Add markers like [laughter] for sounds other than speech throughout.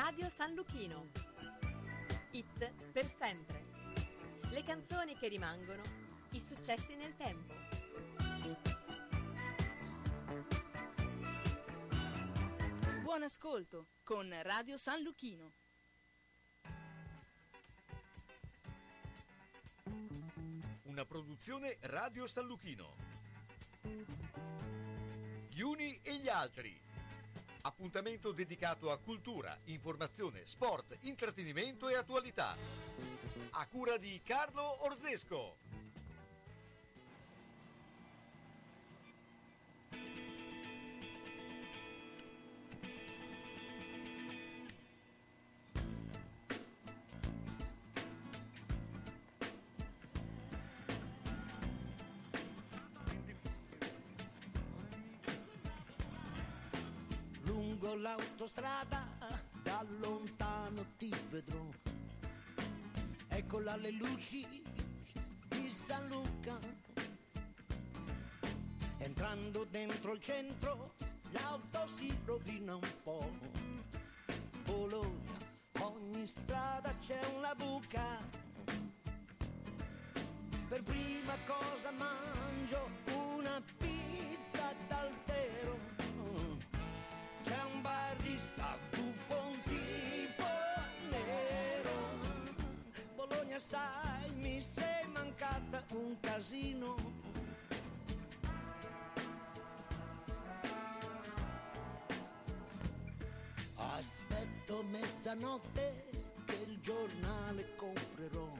Radio San Luchino. It per sempre. Le canzoni che rimangono, i successi nel tempo. Buon ascolto con Radio San Luchino. Una produzione Radio San Luchino. Gli uni e gli altri. Appuntamento dedicato a cultura, informazione, sport, intrattenimento e attualità. A cura di Carlo Orzesco. L'autostrada da lontano ti vedrò. Eccola le luci di San Luca. Entrando dentro il centro l'auto si rovina un po'. Bologna, ogni strada c'è una buca. Per prima cosa mangio un casino Aspetto mezzanotte che il giornale comprerò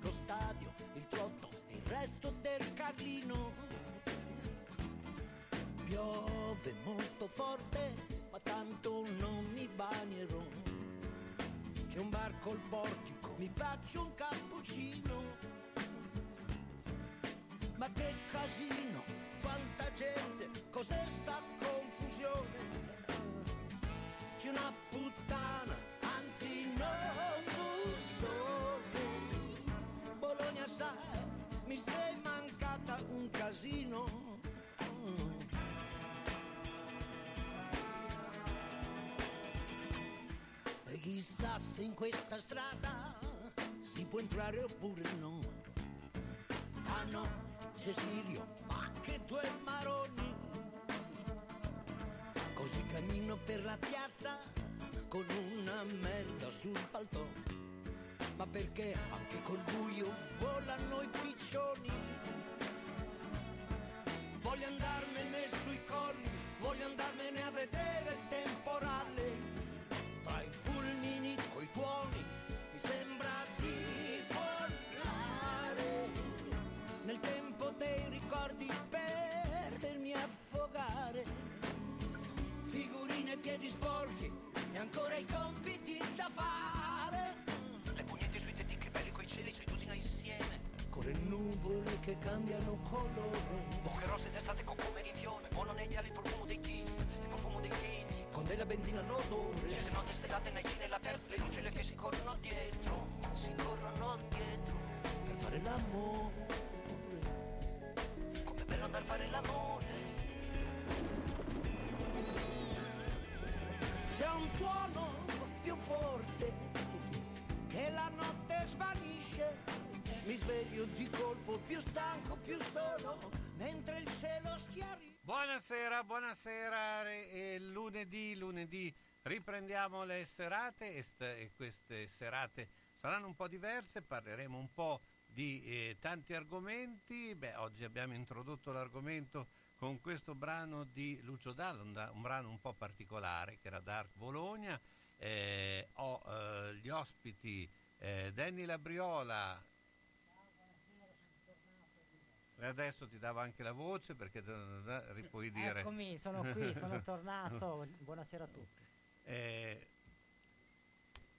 Lo stadio, il trotto, il resto del Carlino Piove molto forte, ma tanto non mi bagnerò. C'è un bar col portico, mi faccio un cappuccino. Ma che casino, quanta gente, cos'è sta confusione? C'è una puttana, anzi non bussone. Bologna sai, mi sei mancata un casino. E chissà se in questa strada si può entrare oppure no. Ma che due maroni. Così cammino per la piazza con una merda sul paltò. Ma perché anche col buio volano i piccioni? Voglio andarmene sui colli, voglio andarmene a vedere il temporale tra i fulmini coi tuoni mi sembra di ricordi perdermi a affogare. Figurine e piedi sporchi e ancora i compiti da fare. Le pugnette sui tetti che belli coi cieli sui tutti insieme. Con le nuvole che cambiano colore. Bocche rosse d'estate con come rifiore Buono negli ali il profumo dei chini Il profumo dei chini con della benzina l'odore Certe notte stellate nei cine all'aperto Le lucine che si corrono dietro Si corrono dietro. Per fare l'amore A fare l'amore. C'è un tuono più forte che la notte svanisce. Mi sveglio di colpo più stanco più solo mentre il cielo schiarisce Buonasera, buonasera. È lunedì, lunedì. Riprendiamo le serate e queste serate saranno un po' diverse, parleremo un po' di eh, tanti argomenti. Beh, oggi abbiamo introdotto l'argomento con questo brano di Lucio Dalla, un, brano un po' particolare che era Dark Bologna. Eh, ho eh, gli ospiti eh, Danny Labriola, e adesso ti davo anche la voce perché puoi dire. Eccomi, sono qui, [laughs] sono tornato. Buonasera a tutti. Eh,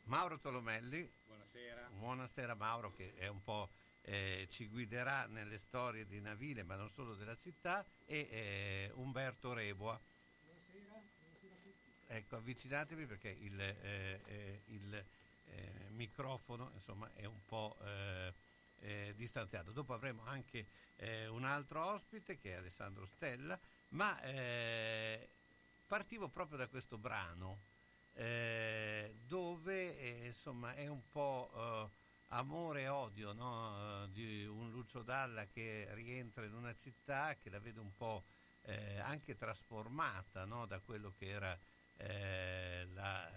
Mauro Tolomelli. Buonasera. Buonasera Mauro che è un po' eh, ci guiderà nelle storie di Navile, ma non solo della città, e eh, Umberto Reboa. Buonasera, buonasera a tutti. Ecco, avvicinatevi perché il, eh, eh, il eh, microfono insomma, è un po' eh, distanziato. Dopo avremo anche un altro ospite che è Alessandro Stella, ma partivo proprio da questo brano dove insomma è un po' amore e odio no? Eh, di un Lucio Dalla che rientra in una città che la vede un po' eh, anche trasformata no? da quello che era eh, la,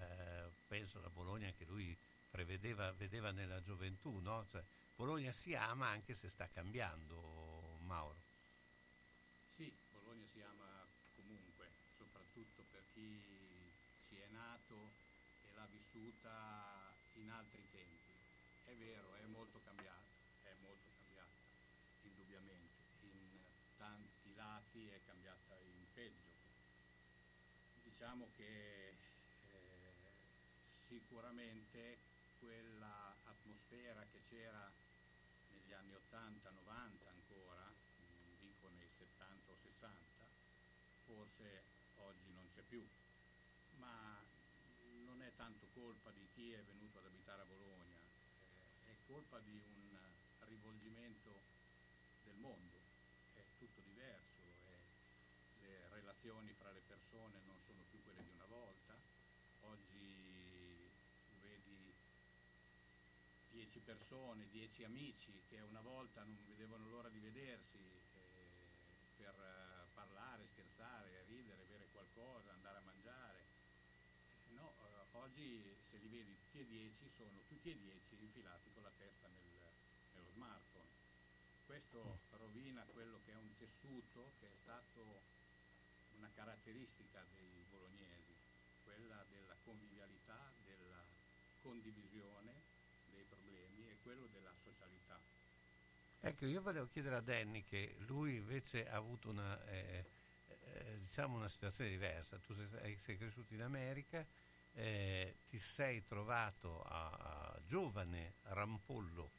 penso la Bologna che lui prevedeva, vedeva nella gioventù. No? Cioè, Bologna si ama anche se sta cambiando, Mauro. Sì, Bologna si ama comunque, soprattutto per chi ci è nato e l'ha vissuta in altri tempi. Vero, è molto cambiata, è molto cambiata, indubbiamente. In tanti lati è cambiata in peggio. Diciamo che eh, sicuramente quella atmosfera che c'era negli anni 80, 90 ancora, dico nei 70 o 60, forse oggi non c'è più, ma non è tanto colpa di chi è venuto ad abitare a Bologna, colpa di un rivolgimento del mondo, è tutto diverso, è, le relazioni fra le persone non sono più quelle di una volta, oggi vedi dieci persone, dieci amici che una volta non vedevano l'ora di vedersi eh, per eh, parlare, scherzare, ridere, bere qualcosa, andare a mangiare. No, eh, oggi se li vedi e dieci sono tutti e dieci infilati con la testa nel- nello smartphone. Questo rovina quello che è un tessuto che è stato una caratteristica dei bolognesi, quella della convivialità, della condivisione dei problemi e quello della socialità. Ecco, io volevo chiedere a Danny che lui invece ha avuto una, eh, eh, diciamo una situazione diversa. Tu sei, sei cresciuto in America, eh, ti sei trovato a, a giovane rampollo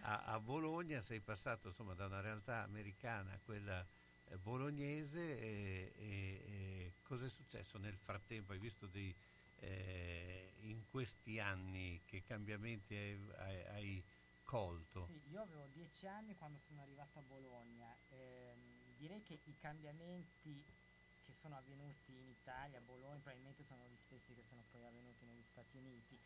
a, a Bologna, sei passato insomma, da una realtà americana a quella eh, bolognese e, e- e cosa è successo nel frattempo? Hai visto dei, eh, in questi anni che cambiamenti hai, hai- colto? Sì, io avevo dieci anni quando sono arrivato a Bologna. Ehm, direi che i cambiamenti che sono avvenuti in Italia, a Bologna, probabilmente sono gli stessi che sono poi avvenuti negli Stati Uniti.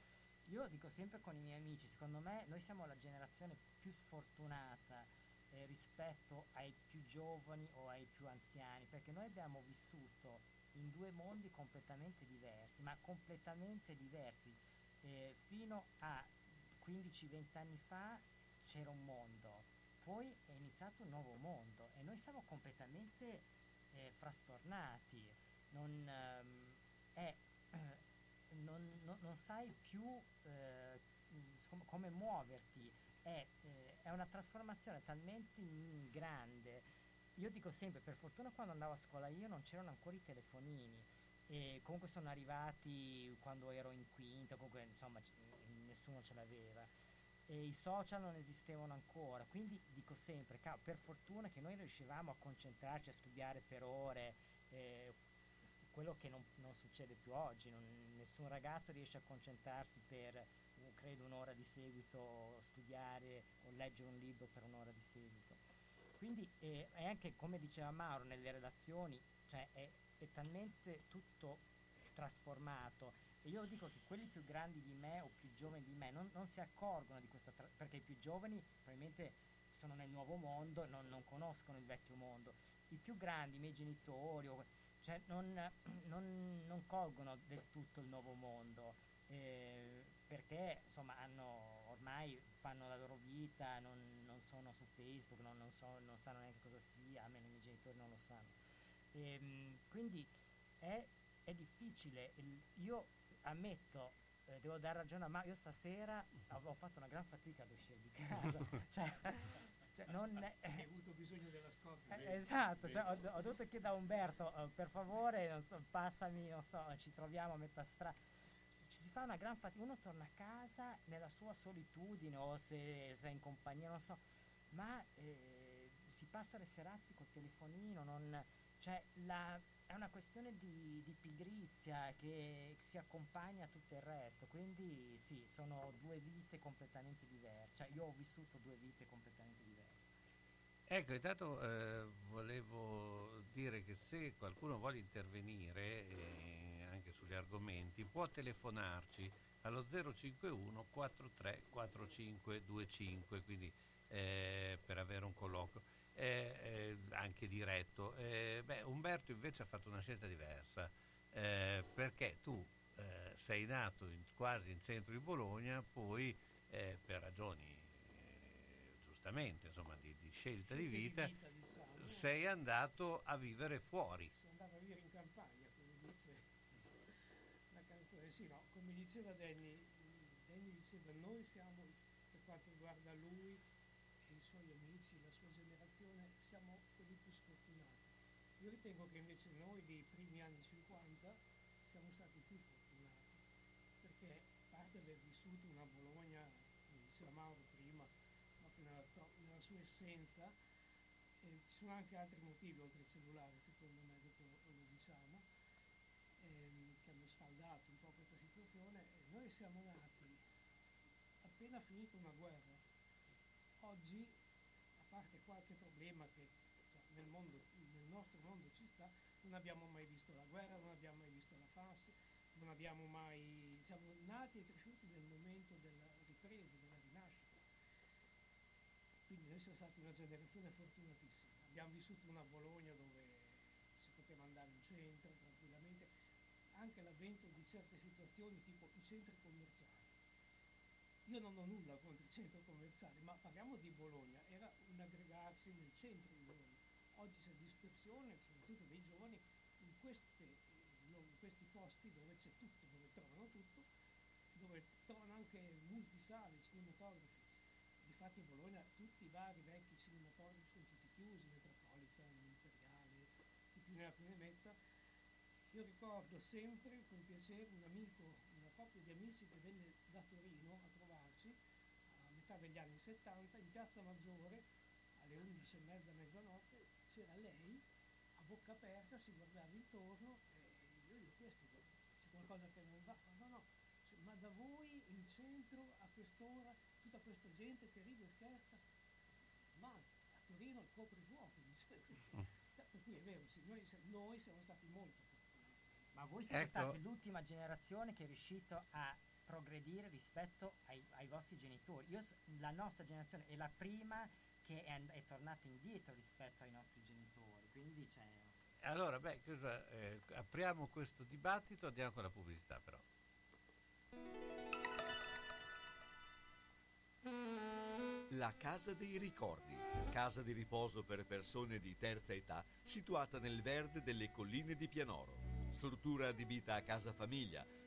Io dico sempre con i miei amici, secondo me noi siamo la generazione più sfortunata eh, rispetto ai più giovani o ai più anziani, perché noi abbiamo vissuto in due mondi completamente diversi, ma completamente diversi. Eh, fino a 15-20 anni fa c'era un mondo, poi è iniziato un nuovo mondo e noi siamo completamente eh, frastornati. Non, ehm, è, non, non- non sai più eh, com- come muoverti, è, eh, è una trasformazione talmente mm, grande. Io dico sempre, per fortuna quando andavo a scuola io non c'erano ancora i telefonini e comunque sono arrivati quando ero in quinta, comunque insomma c- nessuno ce l'aveva e i social non esistevano ancora, quindi dico sempre, ca- per fortuna che noi riuscivamo a concentrarci, a studiare per ore, eh, quello che non, non succede più oggi, non- nessun ragazzo riesce a concentrarsi per, credo, un'ora di seguito, studiare o leggere un libro per un'ora di seguito. Quindi eh, è anche, come diceva Mauro, nelle relazioni, cioè è, è talmente tutto trasformato e io dico che quelli più grandi di me o più giovani di me non, non si accorgono di questa tra- perché i più giovani probabilmente sono nel nuovo mondo e non, non conoscono il vecchio mondo. I più grandi, i miei genitori, cioè [clears throat] non, non- colgono del tutto il nuovo mondo eh, perché insomma hanno ormai fanno la loro vita, non, non sono su Facebook, non, non so- non sanno neanche cosa sia, almeno i miei genitori non lo sanno. Ehm, quindi è, è difficile. Il- io ammetto, eh, devo dare ragione a Mario, io stasera avevo fatto una gran fatica ad uscire di casa. [laughs] cioè, cioè, non, Hai eh, [laughs] avuto bisogno della scoppia. eh, esatto, cioè, ho, ho dovuto chiedere a Umberto, eh, per favore, non so, passami, non so, ci troviamo a metà strada. Ci si fa una gran fatica, uno torna a casa nella sua solitudine o se, se è in compagnia, non so, ma eh, si passa le serate col telefonino, non, cioè la- è una questione di, di pigrizia che si accompagna a tutto il resto, quindi sì, sono due vite completamente diverse, cioè io ho vissuto due vite completamente diverse. Ecco, intanto eh, volevo dire che se qualcuno vuole intervenire eh, anche sugli argomenti può telefonarci allo 051 43 45 25, quindi eh, per avere un colloquio eh, anche diretto. Eh, beh, Umberto invece ha fatto una scelta diversa eh, perché tu eh, sei nato in, quasi in centro di Bologna, poi per ragioni giustamente insomma, di, di scelta di vita, diciamo. sei andato a vivere fuori. Sono andato a vivere in campagna, come dice la canzone. Sì, no, come diceva Danny, Danny diceva noi siamo, per quanto riguarda lui e i suoi amici, la sua generazione, siamo quelli più sfortunati. Io ritengo che invece noi dei primi anni 50 siamo stati più fortunati, perché a parte aver vissuto una Bologna, come diceva Mauro prima, proprio nella, nella sua essenza, e ci sono anche altri motivi oltre il cellulare, secondo me, dopo lo diciamo, ehm, che hanno sfaldato un po' questa situazione. Noi siamo nati appena finita una guerra. Oggi, a parte qualche problema che cioè, nel, mondo, nostro mondo ci sta, non abbiamo mai visto la guerra, non abbiamo mai visto la FAS, non abbiamo mai... siamo nati e cresciuti nel momento della ripresa, della rinascita. Quindi noi siamo stati una generazione fortunatissima. Abbiamo vissuto una Bologna dove si poteva andare in centro tranquillamente, anche l'avvento di certe situazioni tipo i centri commerciali. Io non ho nulla contro il centro commerciale, ma parliamo di Bologna, era un aggregarsi nel centro di Bologna. Oggi dispersione, soprattutto dei giovani, in, queste, in questi posti dove c'è tutto, dove trovano tutto, dove trovano anche multisale, cinematografi. Difatti a Bologna tutti i vari vecchi cinematografi sono tutti chiusi, Metropolitan, Imperiale, chi più ne ha più ne metta. Io ricordo sempre con piacere un amico, una coppia di amici che venne da Torino a trovarci a metà degli anni 70 in Piazza Maggiore alle 11 e mezza, mezzanotte, c'era lei a bocca aperta, si guardava intorno e io gli ho chiesto c'è qualcosa che non va? No, no, ma da voi in centro a quest'ora tutta questa gente che ride e scherza? Ma a Torino il coprifuoco, dice. per cui è vero, sì, noi, noi siamo stati molto fortunati. Ma voi siete Ecco. stati l'ultima generazione che è riuscito a progredire rispetto ai, ai vostri genitori. Io, la nostra generazione è la prima che è, and- è tornata indietro rispetto ai nostri genitori. Quindi c'è... Allora, beh, cosa, eh, apriamo questo dibattito, andiamo con la pubblicità però. La Casa dei Ricordi, casa di riposo per persone di terza età, situata nel verde delle colline di Pianoro. Struttura adibita a casa famiglia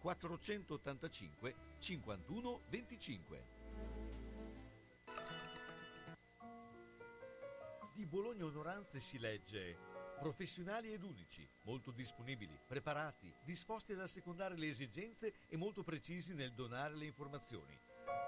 485 51 25. Di Bologna Onoranze si legge professionali ed unici, molto disponibili, preparati, disposti ad assecondare le esigenze e molto precisi nel donare le informazioni.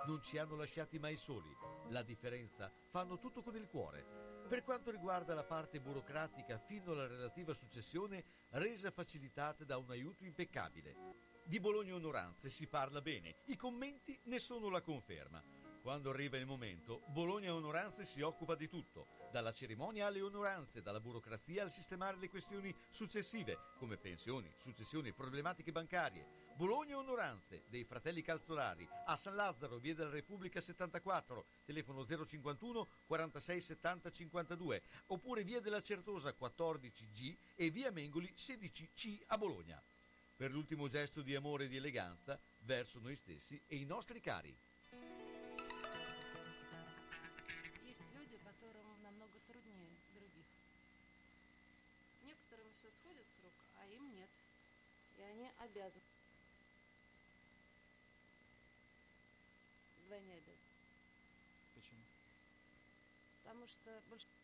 Non ci hanno lasciati mai soli, la differenza fanno tutto con il cuore. Per quanto riguarda la parte burocratica fino alla relativa successione, resa facilitata da un aiuto impeccabile. Di Bologna Onoranze si parla bene, i commenti ne sono la conferma. Quando arriva il momento, Bologna Onoranze si occupa di tutto, dalla cerimonia alle onoranze, dalla burocrazia al sistemare le questioni successive, come pensioni, successioni e problematiche bancarie. Bologna Onoranze, dei fratelli Calzolari, a San Lazzaro, via della Repubblica 74, telefono 051 46 70 52, oppure via della Certosa 14G e via Mengoli 16C a Bologna. Per l'ultimo gesto di amore e di eleganza verso noi stessi e i nostri cari. Есть люди, которым намного труднее других. Некоторым все сходит с рук, а им нет. И они обязаны. Вдвойне обязаны. Почему? Потому что больше...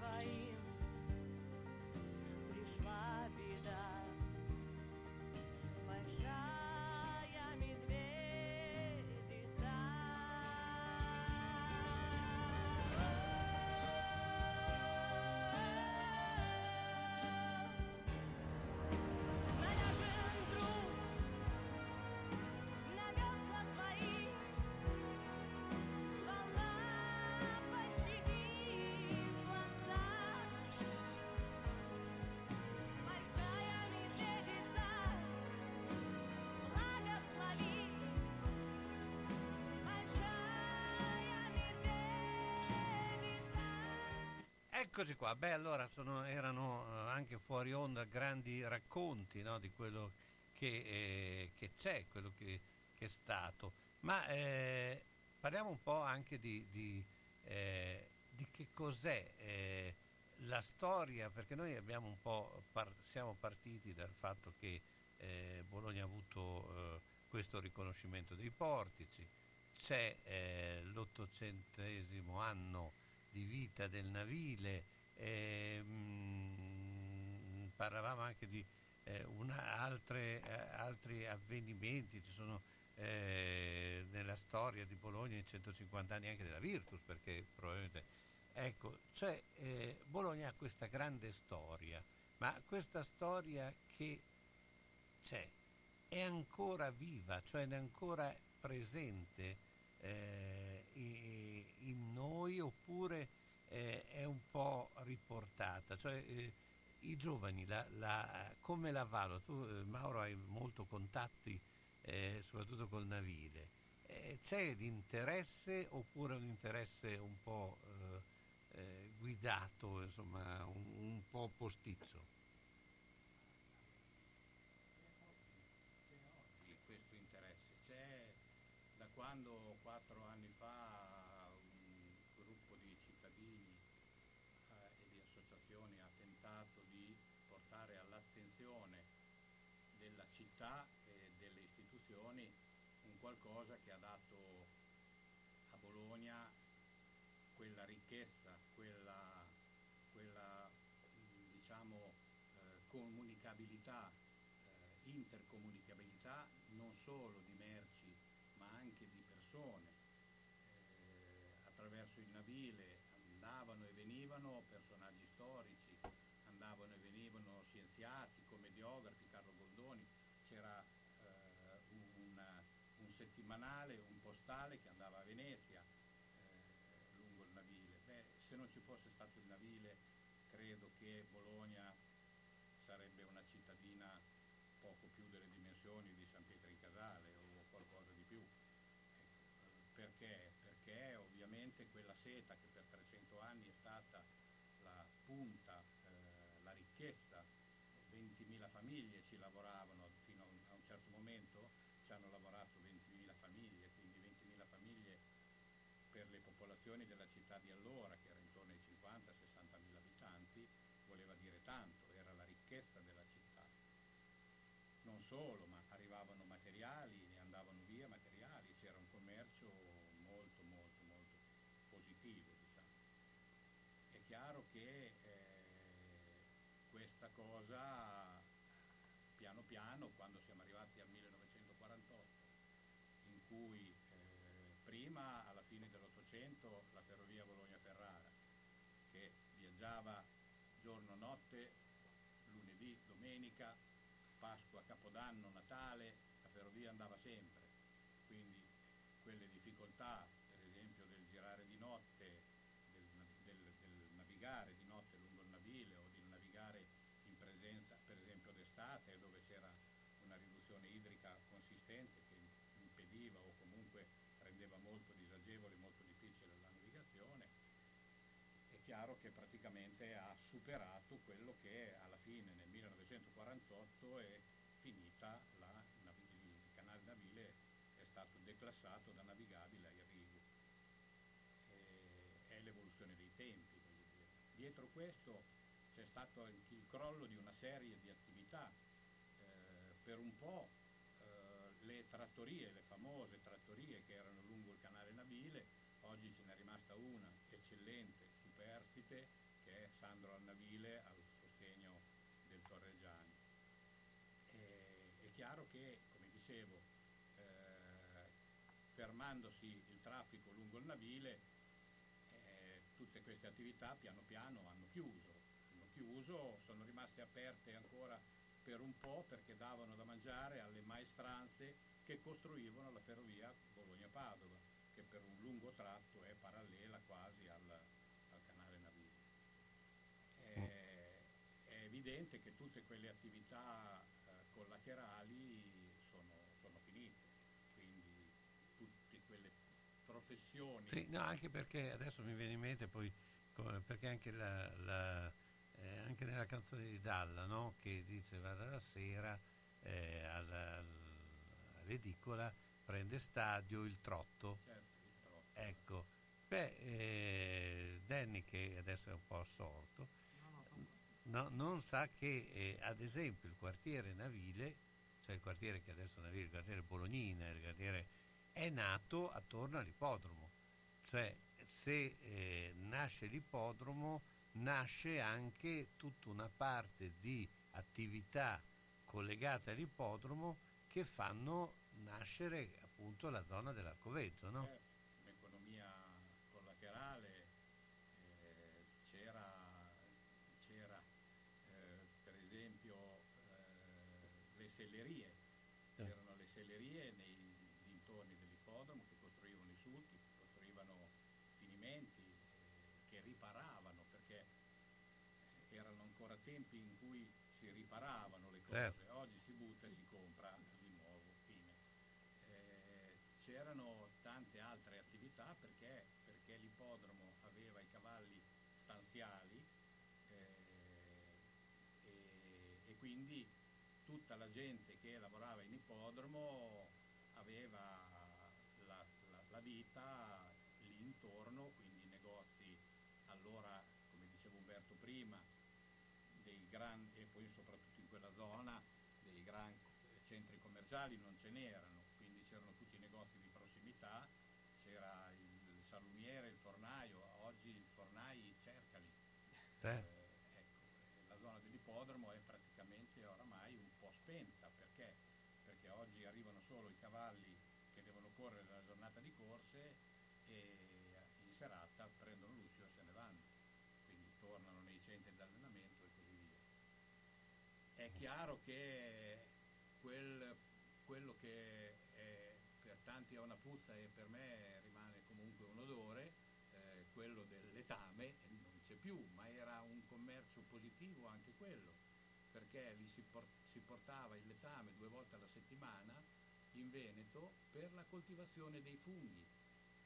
vai Eccoci qua, beh allora sono- erano eh, anche fuori onda grandi racconti no, di quello che, eh, che c'è, quello che, che è stato, ma eh, parliamo un po' anche di, di, eh, di che cos'è eh, la storia, perché noi par- siamo partiti dal fatto che eh, Bologna ha avuto questo riconoscimento dei portici, c'è l'ottocentesimo anno di vita del navile, ehm, parlavamo anche di eh, una- altre, eh, altri avvenimenti, ci sono eh, nella storia di Bologna i 150 anni anche della Virtus, perché probabilmente... Ecco, cioè eh, Bologna ha questa grande storia, ma questa storia che c'è è ancora viva, cioè è ancora presente eh, noi oppure eh, è un po' riportata? Cioè, eh, I giovani la- la- come la valutano? Tu eh, Mauro hai molto contatti eh, soprattutto col navile. Eh, c'è l'interesse oppure un interesse un po' eh, guidato, insomma, un, un po' posticcio? di questo interesse. C'è da quando quattro anni fa un gruppo di cittadini eh, e di associazioni ha tentato di portare all'attenzione della città e delle istituzioni qualcosa che ha dato a Bologna quella ricchezza, quella, quella diciamo eh, comunicabilità eh, intercomunicabilità non solo di merci ma anche di persone. Eh, attraverso il navile andavano e venivano personaggi storici, andavano e venivano scienziati, commediografi, Carlo Goldoni, c'era settimanale, un postale che andava a Venezia eh, lungo il navile. Beh, se non ci fosse stato il navile credo che Bologna sarebbe una cittadina poco più delle dimensioni di San Pietro in Casale o qualcosa di più. Ecco, perché? Perché ovviamente quella seta che per 300 anni è stata la punta, eh, la ricchezza, 20.000 famiglie ci lavoravano fino a un, a un certo momento, ci hanno lavorato 20.000 famiglie, quindi 20.000 famiglie per le popolazioni della città di allora, che era intorno ai 50-60.000 abitanti, voleva dire tanto, era la ricchezza della città. Non solo, ma arrivavano materiali, ne andavano via materiali, c'era un commercio molto, molto, molto positivo, diciamo. È chiaro che eh, questa cosa, piano piano, quando siamo arrivati al 1948, in cui eh, prima, dell'Ottocento, la ferrovia Bologna-Ferrara, che viaggiava giorno-notte, lunedì, domenica, Pasqua, Capodanno, Natale, la ferrovia andava sempre, quindi quelle difficoltà, per esempio del girare di notte, del, del- del navigare di notte lungo il navile o di navigare in presenza, per esempio d'estate, dove c'era una riduzione idrica consistente che impediva o comunque rendeva molto disagevole, molto difficile la navigazione, è chiaro che praticamente ha superato quello che alla fine nel 1948 è finita la, il canale navile è stato declassato da navigabile a irrigo. E- È l'evoluzione dei tempi. Dietro questo c'è stato anche il crollo di una serie di attività. Eh, per un po' eh, le trattorie, le famose trattorie che erano lungo il canale navile, oggi ce n'è rimasta una eccellente, superstite, che è Alessandro Alnavile al sostegno del Torreggiani. E- è chiaro che, come dicevo, eh, fermandosi il traffico lungo il navile, eh, tutte queste attività piano piano hanno chiuso. Hanno chiuso, sono rimaste aperte ancora per un po' perché davano da mangiare alle maestranze che costruivano la ferrovia Bologna-Padova, che per un lungo tratto è parallela quasi al canale navile. È, è evidente che tutte quelle attività eh, collaterali sono, sono finite, quindi tutte quelle professioni Sì, no, anche perché adesso mi viene in mente poi, come- perché anche, la, la- eh, anche nella canzone di Dalla, no? che dice vada la sera eh, alla- al- all'edicola, prende stadio il trotto. Certo, il trotto. Ecco, beh, eh, Danny che adesso è un po' assorto, no, non sa che eh, ad esempio il quartiere navile, cioè il quartiere che adesso è navile, il quartiere Bolognina, il quartiere è nato attorno all'ippodromo. Cioè se eh, nasce l'ippodromo nasce anche tutta una parte di attività collegate all'ippodromo che fanno nascere appunto la zona dell'Arcoveggio, no? Certo, l'economia collaterale eh, c'era, c'era eh, per esempio eh, le sellerie, c'erano le sellerie nei dintorni dell'ippodromo che costruivano i sulchi, che costruivano finimenti, eh, che riparavano perché erano ancora tempi in cui si riparavano le cose, Certo. oggi si butta e si compra di nuovo, fine. Eh, c'erano tante altre attività perché, perché l'ippodromo aveva i cavalli stanziali eh, e, e quindi tutta la gente che lavorava in ippodromo aveva la, la- la vita lì intorno, quindi negozi allora, come diceva Umberto prima, dei grandi, e poi soprattutto in quella zona, dei grandi centri commerciali non ce n'erano, quindi c'erano tutti i negozi di prossimità, c'era il salumiere, il fornaio, oggi il fornai cercali. Eh. Eh, ecco, eh, la zona dell'ippodromo è praticamente oramai un po' spenta perché? Perché oggi arrivano solo i cavalli che devono correre la giornata di corse e in serata prendono l'uscio e se ne vanno, quindi tornano nei centri di allenamento e così via. È chiaro che quel- quello che è- per tanti è una puzza e per me rimane comunque un odore, eh, quello del letame non c'è più, ma era un commercio positivo anche quello, perché lì si, por- si portava il letame due volte alla settimana in Veneto per la coltivazione dei funghi.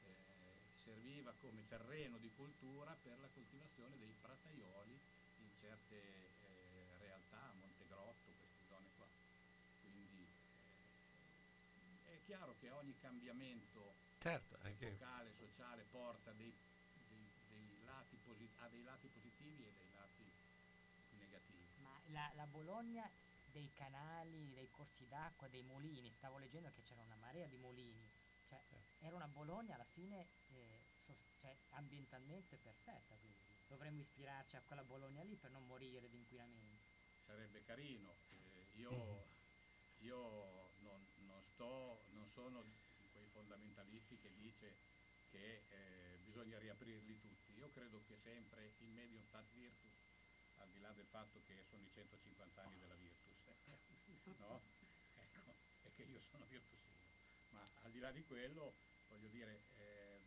Eh, serviva come terreno di cultura per la coltivazione dei prataioli in certe eh, realtà, Montegrotto, queste zone qua. Quindi eh, è chiaro che ogni cambiamento Certo, anche epocale, sociale porta dei, dei- dei lati posi- ha dei lati positivi e dei lati negativi. Ma la, la Bologna dei canali, dei corsi d'acqua, dei mulini, stavo leggendo che c'era una marea di mulini, cioè era una Bologna alla fine eh, sos- cioè, ambientalmente perfetta, quindi dovremmo ispirarci a quella Bologna lì per non morire di inquinamento. sarebbe carino. Eh, io io non, non sto, sono quei fondamentalisti che dice che eh, bisogna riaprirli tutti. Io credo che sempre il medium stat virtus, al di là del fatto che sono i 150 anni della virtus, [laughs] no? Ecco, e che io sono virtusino. Ma al di là di quello, voglio dire, ehm,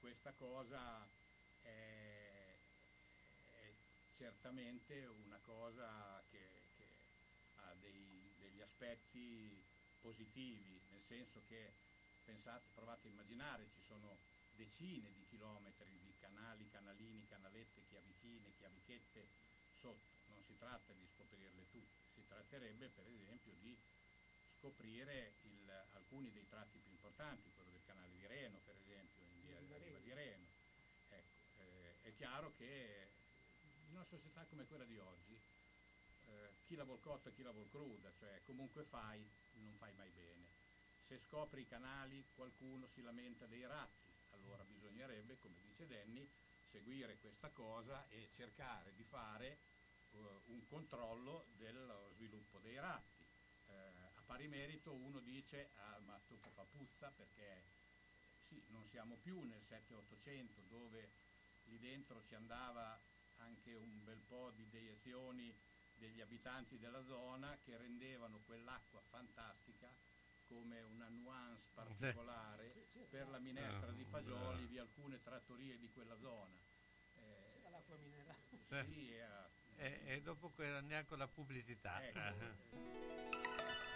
questa cosa è, è certamente una cosa che, che ha dei- degli aspetti positivi, nel senso che pensate, provate a immaginare, ci sono decine di chilometri di canali, canalini, canalette, chiavichine, chiavichette sotto. Non si tratta di scoprirle tutte, si tratterebbe per esempio di scoprire il- alcuni dei tratti più importanti, quello del canale di Reno per esempio, in via Riva Riva di Reno. Ecco, eh, è chiaro che in una società come quella di oggi, eh, chi la vuol cotta e chi la vuol cruda, cioè comunque fai, non fai mai bene. Se scopri i canali qualcuno si lamenta dei ratti, allora bisognerebbe, come dice Denny, seguire questa cosa e cercare di fare eh, un controllo dello sviluppo dei ratti. Eh, a pari merito uno dice ah ma dopo fa puzza perché sì, non siamo più nel 7-800 dove lì dentro ci andava anche un bel po' di deiezioni degli abitanti della zona che rendevano quell'acqua fantastica come una nuance particolare per la minestra di fagioli di alcune trattorie di quella zona. Eh, C'era l'acqua minerale. sì, era- E, e dopo que- andiamo con la pubblicità. [laughs]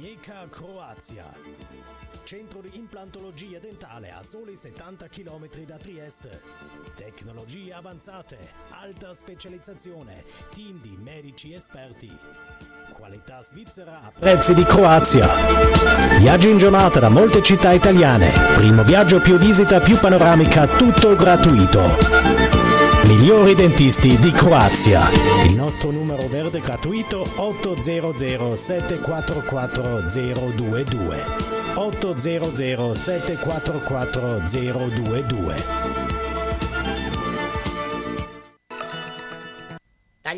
Rijeka Croazia. Centro di implantologia dentale a soli 70 km da Trieste. Tecnologie avanzate, alta specializzazione, team di medici esperti. Qualità svizzera a prezzi di Croazia. Viaggi in giornata da molte città italiane. Primo viaggio più visita più panoramica, tutto gratuito. Migliori dentisti di Croazia. Il nostro numero verde gratuito 800 744 022. 800 744 022.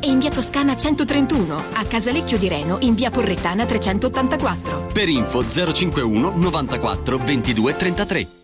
e in via Toscana 131, a Casalecchio di Reno in via Porrettana 384. Per info 051 94 22 33.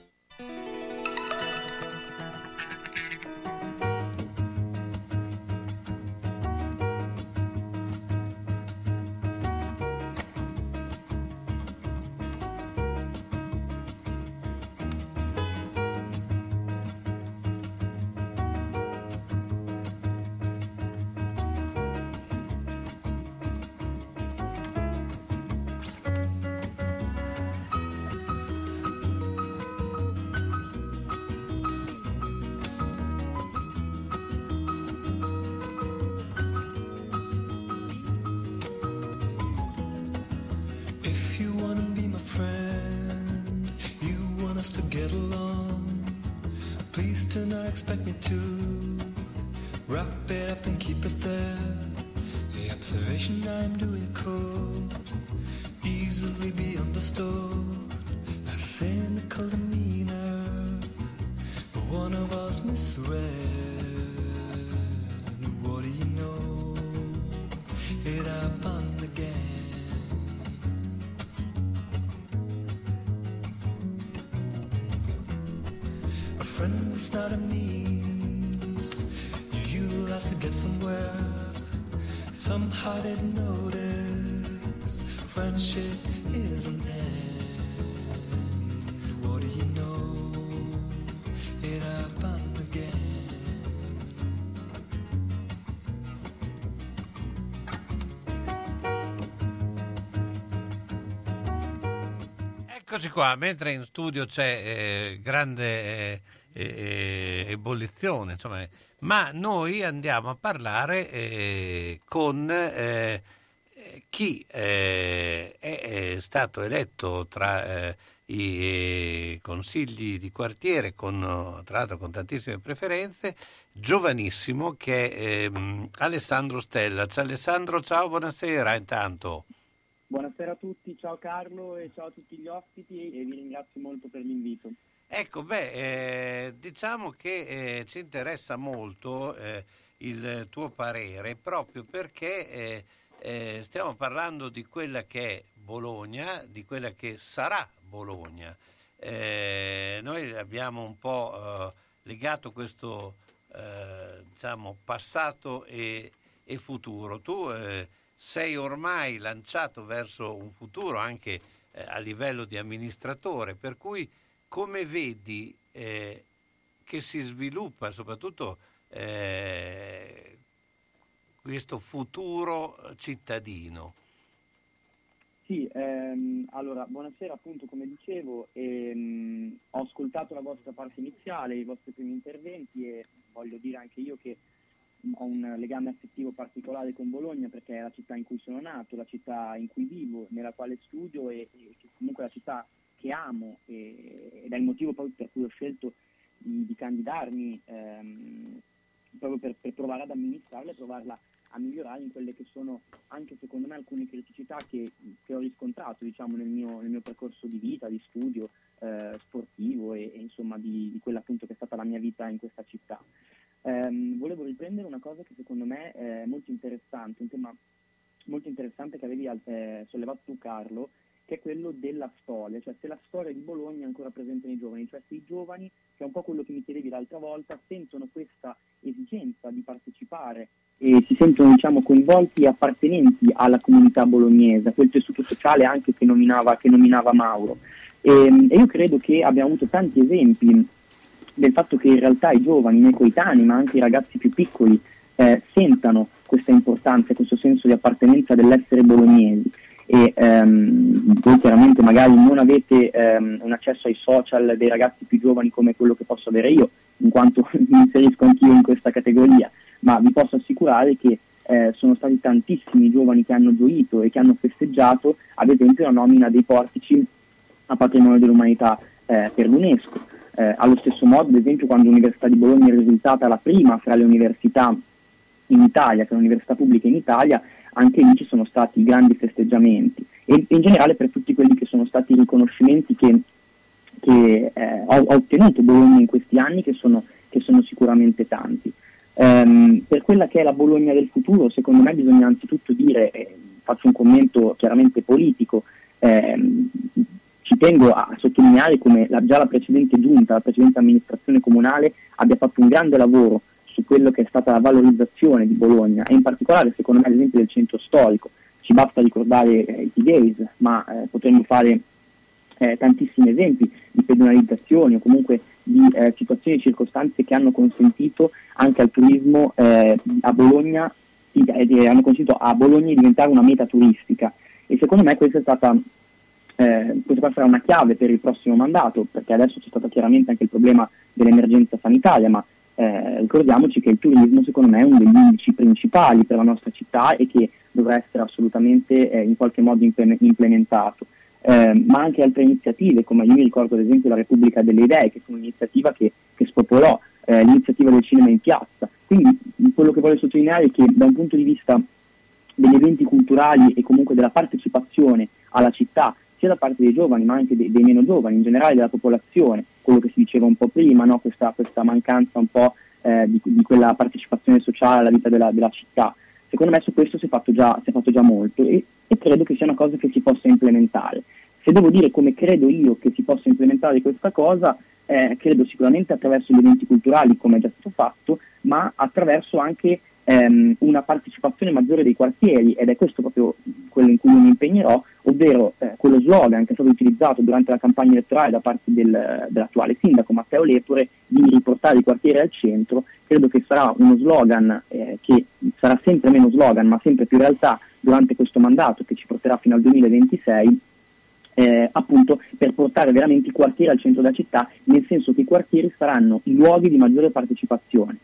Qua, mentre in studio c'è eh, grande eh, eh, ebollizione, insomma, ma noi andiamo a parlare eh, con eh, chi è, stato eletto tra i consigli di quartiere, con, tra l'altro con tantissime preferenze, giovanissimo, che è ehm, Alessandro Stella. Ciao Alessandro, ciao, buonasera intanto. Buonasera a tutti, ciao Carlo e ciao a tutti gli ospiti e vi ringrazio molto per l'invito. Ecco, beh, eh, diciamo che eh, ci interessa molto eh, il tuo parere proprio perché eh, eh, stiamo parlando di quella che è Bologna, di quella che sarà Bologna. Eh, noi abbiamo un po' legato questo diciamo, passato e, e futuro. Tu sei ormai lanciato verso un futuro anche eh, a livello di amministratore, per cui come vedi eh, che si sviluppa soprattutto eh, questo futuro cittadino? Sì, ehm, allora buonasera appunto come dicevo, ehm, ho ascoltato la vostra parte iniziale, i vostri primi interventi e voglio dire anche io che ho un legame affettivo particolare con Bologna perché è la città in cui sono nato, la città in cui vivo, nella quale studio e, e comunque la città che amo e, ed è il motivo proprio per cui ho scelto di, di candidarmi ehm, proprio per, per, provare ad amministrarla e provarla a migliorare in quelle che sono anche secondo me alcune criticità che, che ho riscontrato diciamo, nel, mio, nel, mio, percorso di vita, di studio eh, sportivo e, e insomma di, di quella appunto che è stata la mia vita in questa città. Um, volevo riprendere una cosa che secondo me è molto interessante, un tema molto interessante che avevi eh, sollevato tu Carlo, che è quello della storia, cioè se la storia di Bologna è ancora presente nei giovani, cioè se i giovani, che è un po' quello che mi chiedevi l'altra volta, sentono questa esigenza di partecipare e si sentono diciamo, coinvolti e appartenenti alla comunità bolognese, a quel tessuto sociale anche che nominava, che nominava Mauro. E, e io credo che abbiamo avuto tanti esempi del fatto che in realtà i giovani, i miei coetanei, ma anche i ragazzi più piccoli, eh, sentano questa importanza questo senso di appartenenza dell'essere bolognesi. E ehm, voi chiaramente magari non avete ehm, un accesso ai social dei ragazzi più giovani come quello che posso avere io, in quanto [laughs] mi inserisco anch'io in questa categoria, ma vi posso assicurare che eh, sono stati tantissimi giovani che hanno gioito e che hanno festeggiato, ad esempio, la nomina dei portici a patrimonio dell'umanità eh, per l'UNESCO. Eh, allo stesso modo, ad esempio, quando l'Università di Bologna è risultata la prima fra le università in Italia, fra le università pubbliche in Italia, anche lì ci sono stati grandi festeggiamenti e in generale per tutti quelli che sono stati i riconoscimenti che, che eh, ha, ha, ottenuto Bologna in questi anni, che sono, che sono sicuramente tanti. Um, per quella che è la Bologna del futuro, secondo me bisogna anzitutto dire, eh, faccio un commento chiaramente politico, ehm, ci tengo a sottolineare come la, già la precedente giunta, la precedente amministrazione comunale abbia fatto un grande lavoro su quello che è stata la valorizzazione di Bologna e in particolare secondo me l'esempio del centro storico. Ci basta ricordare eh, i T-Days, ma eh, potremmo fare eh, tantissimi esempi di pedonalizzazioni o comunque di eh, situazioni e circostanze che hanno consentito anche al turismo eh, a Bologna di, hanno consentito a Bologna di diventare una meta turistica e secondo me questa è stata eh, questa sarà una chiave per il prossimo mandato, perché adesso c'è stato chiaramente anche il problema dell'emergenza sanitaria, ma eh, ricordiamoci che il turismo secondo me è uno degli indici principali per la nostra città e che dovrà essere assolutamente eh, in qualche modo implementato. Eh, ma anche altre iniziative, come io mi ricordo ad esempio la Repubblica delle Idee, che fu un'iniziativa che, che spopolò eh, l'iniziativa del cinema in piazza. Quindi quello che voglio sottolineare è che da un punto di vista degli eventi culturali e comunque della partecipazione alla città sia da parte dei giovani ma anche dei, dei, meno giovani, in generale della popolazione, quello che si diceva un po' prima, no? questa, questa, mancanza un po' eh, di, di, quella partecipazione sociale alla vita della, della, città. Secondo me su questo si è fatto già, è fatto già molto e, e, credo che sia una cosa che si possa implementare. Se devo dire come credo io che si possa implementare questa cosa, eh, credo sicuramente attraverso gli eventi culturali come è già stato fatto, ma attraverso anche ehm, una partecipazione maggiore dei quartieri ed è questo proprio quello in cui mi impegnerò, ovvero eh, quello slogan che è stato utilizzato durante la campagna elettorale da parte del- dell'attuale sindaco Matteo Lepore di riportare i quartieri al centro, credo che sarà uno slogan eh, che sarà sempre meno slogan ma sempre più realtà durante questo mandato che ci porterà fino al 2026 eh, appunto per portare veramente i quartieri al centro della città, nel senso che i quartieri saranno i luoghi di maggiore partecipazione.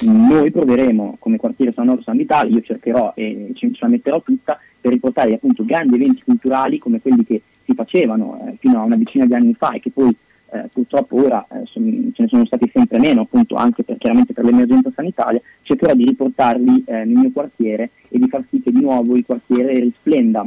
Noi proveremo come quartiere San Oro San Vitale, io cercherò e ce la metterò tutta per riportare appunto grandi eventi culturali come quelli che si facevano eh, fino a una decina di anni fa e che poi eh, purtroppo ora eh, son- ce ne sono stati sempre meno, appunto anche per, chiaramente per l'emergenza sanitaria, cercherò di riportarli eh, nel mio quartiere e di far sì che di nuovo il quartiere risplenda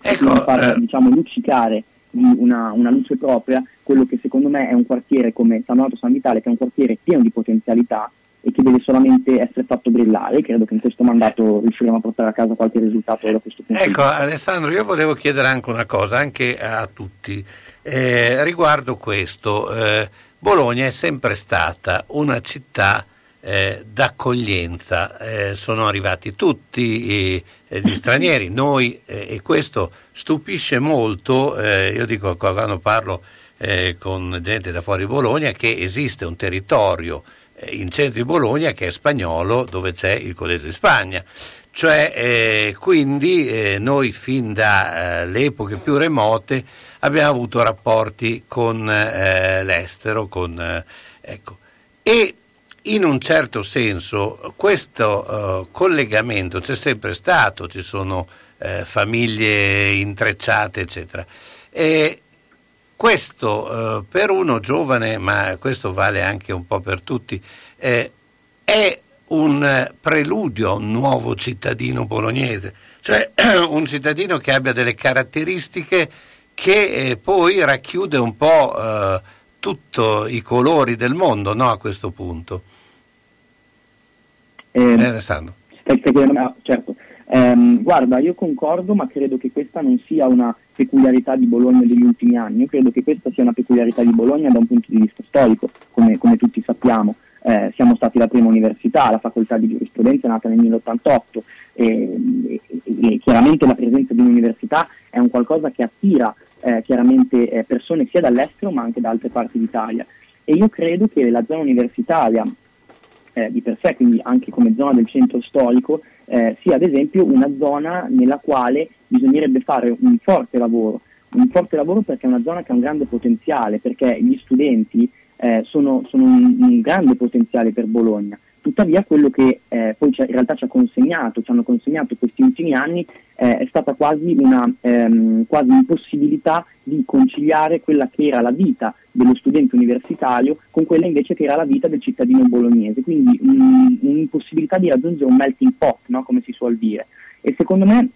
Ecco, di far eh. diciamo, luccicare di una, una luce propria quello che secondo me è un quartiere come San Donato San Vitale, che è un quartiere pieno di potenzialità e che deve solamente essere fatto brillare. Credo che in questo mandato riusciremo a portare a casa qualche risultato da questo punto Ecco. Alessandro, io volevo chiedere anche una cosa, anche a tutti, Eh, riguardo questo. eh, Bologna è sempre stata una città eh, d'accoglienza, eh, sono arrivati tutti eh, gli stranieri, noi, eh, e questo stupisce molto, io dico quando parlo con gente da fuori Bologna, che esiste un territorio in centro di Bologna che è spagnolo, dove c'è il Collegio di Spagna. Cioè, eh, quindi eh, noi fin dalle epoche più remote abbiamo avuto rapporti con eh, l'estero, con, eh, ecco. e in un certo senso questo eh, collegamento c'è sempre stato, ci sono eh, famiglie intrecciate, eccetera. E questo eh, per uno giovane, ma questo vale anche un po' per tutti, eh, è un eh, preludio a un nuovo cittadino bolognese, cioè [clears throat] un cittadino che abbia delle caratteristiche che eh, poi racchiude un po' eh, tutti i colori del mondo no, a questo punto. Ehm, Eh, Alessandro. Stai, chiedendo- ah, certo. Ehm, guarda, io concordo, ma credo che questa non sia una peculiarità di Bologna degli ultimi anni. Io credo che questa sia una peculiarità di Bologna da un punto di vista storico, come, come tutti sappiamo. Eh, siamo stati la prima università, la facoltà di giurisprudenza è nata nel 1088 e, e- e chiaramente la presenza di un'università è un qualcosa che attira eh, chiaramente eh, persone sia dall'estero ma anche da altre parti d'Italia. E io credo che la zona universitaria eh, di per sé, quindi anche come zona del centro storico, eh, sia ad esempio una zona nella quale bisognerebbe fare un forte lavoro, un forte lavoro perché è una zona che ha un grande potenziale, perché gli studenti eh, sono, sono un, un grande potenziale per Bologna. Tuttavia quello che eh, poi in realtà ci ha consegnato, ci hanno consegnato questi ultimi anni eh, è stata quasi una ehm, quasi impossibilità di conciliare quella che era la vita dello studente universitario con quella invece che era la vita del cittadino bolognese, quindi mm, un'impossibilità di raggiungere un melting pot, no? come si suol dire. E secondo me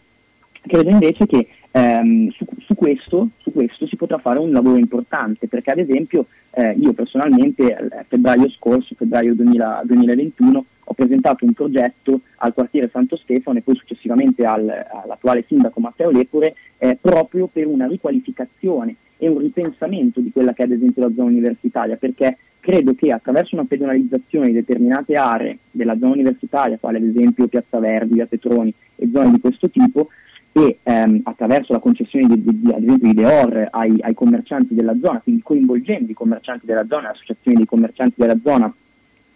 credo invece che ehm, su, su questo, su questo si potrà fare un lavoro importante, perché ad esempio eh, io personalmente a febbraio scorso, febbraio 2000 2021, ho presentato un progetto al quartiere Santo Stefano e poi successivamente al- all'attuale sindaco Matteo Lepore eh, proprio per una riqualificazione e un ripensamento di quella che è ad esempio la zona universitaria, perché credo che attraverso una pedonalizzazione di determinate aree della zona universitaria, quale ad esempio Piazza Verdi, Via Petroni e zone di questo tipo, e ehm, attraverso la concessione di, di- di- ad esempio di Deor ai, ai commercianti della zona, quindi coinvolgendo i commercianti della zona, le associazioni dei commercianti della zona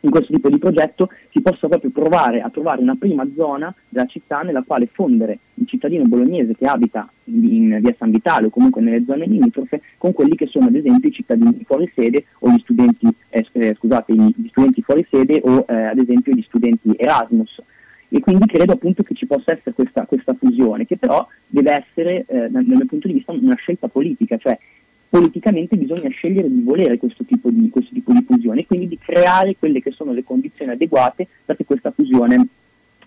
in questo tipo di progetto si possa proprio provare a trovare una prima zona della città nella quale fondere il cittadino bolognese che abita in, in via San Vitale o comunque nelle zone limitrofe con quelli che sono ad esempio i cittadini fuori sede o gli studenti, eh, scusate, gli studenti fuori sede o eh, ad esempio gli studenti Erasmus. E quindi credo appunto che ci possa essere questa, questa fusione, che però deve essere, eh, dal mio punto di vista, una scelta politica, cioè politicamente bisogna scegliere di volere questo tipo di, questo tipo di fusione quindi di creare quelle che sono le condizioni adeguate perché questa fusione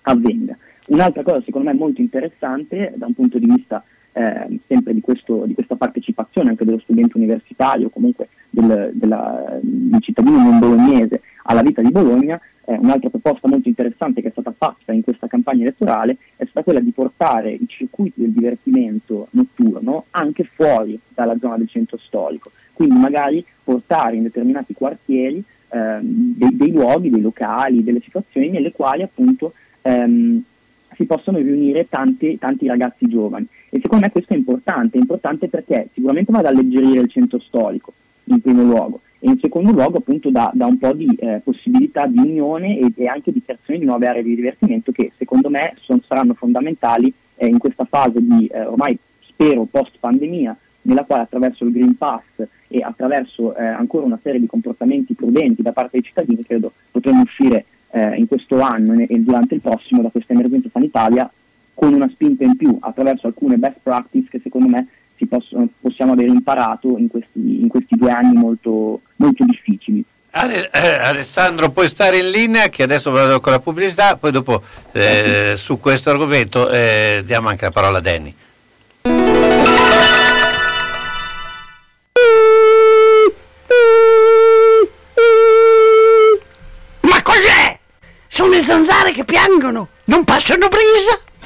avvenga. Un'altra cosa secondo me molto interessante da un punto di vista eh, sempre di, questo- di questa partecipazione anche dello studente universitario comunque del, della- del cittadino non bolognese alla vita di Bologna eh, un'altra proposta molto interessante che è stata fatta in questa campagna elettorale è stata quella di portare i circuiti del divertimento notturno anche fuori dalla zona del centro storico, quindi magari portare in determinati quartieri ehm, dei, dei luoghi, dei locali, delle situazioni nelle quali appunto ehm, si possono riunire tanti, tanti ragazzi giovani. E secondo me questo è importante, è importante perché sicuramente va ad alleggerire il centro storico in primo luogo. E in secondo luogo appunto dà, dà un po' di eh, possibilità di unione e, e anche di creazione di nuove aree di divertimento che secondo me son- saranno fondamentali eh, in questa fase di eh, ormai spero post pandemia nella quale attraverso il Green Pass e attraverso eh, ancora una serie di comportamenti prudenti da parte dei cittadini credo potremo uscire eh, in questo anno e e durante il prossimo da questa emergenza sanitaria con una spinta in più attraverso alcune best practice che secondo me possono- possiamo aver imparato in questi, in questi due anni molto, molto difficili. Ale- eh, Alessandro, puoi stare in linea che adesso vado con la pubblicità, poi dopo eh, su questo argomento eh, diamo anche la parola a Danny. Ma cos'è? Sono le zanzare che piangono, non passano brisa?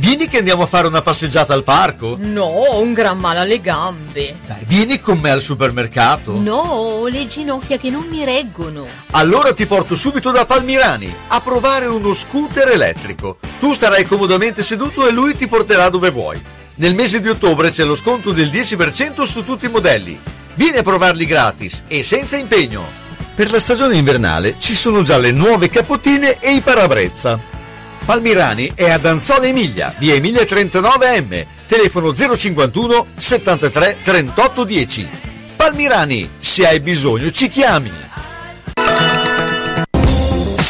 Vieni che andiamo a fare una passeggiata al parco? No, ho un gran male alle gambe. Dai, vieni con me al supermercato. No, ho le ginocchia che non mi reggono. Allora ti porto subito da Palmirani a provare uno scooter elettrico. Tu starai comodamente seduto e lui ti porterà dove vuoi. Nel mese di ottobre c'è lo sconto del 10% su tutti i modelli. Vieni a provarli gratis e senza impegno. Per la stagione invernale ci sono già le nuove capottine e i parabrezza. Palmirani è ad Anzola Emilia, via Emilia 39M, telefono 051 73 38 10. Palmirani, se hai bisogno ci chiami.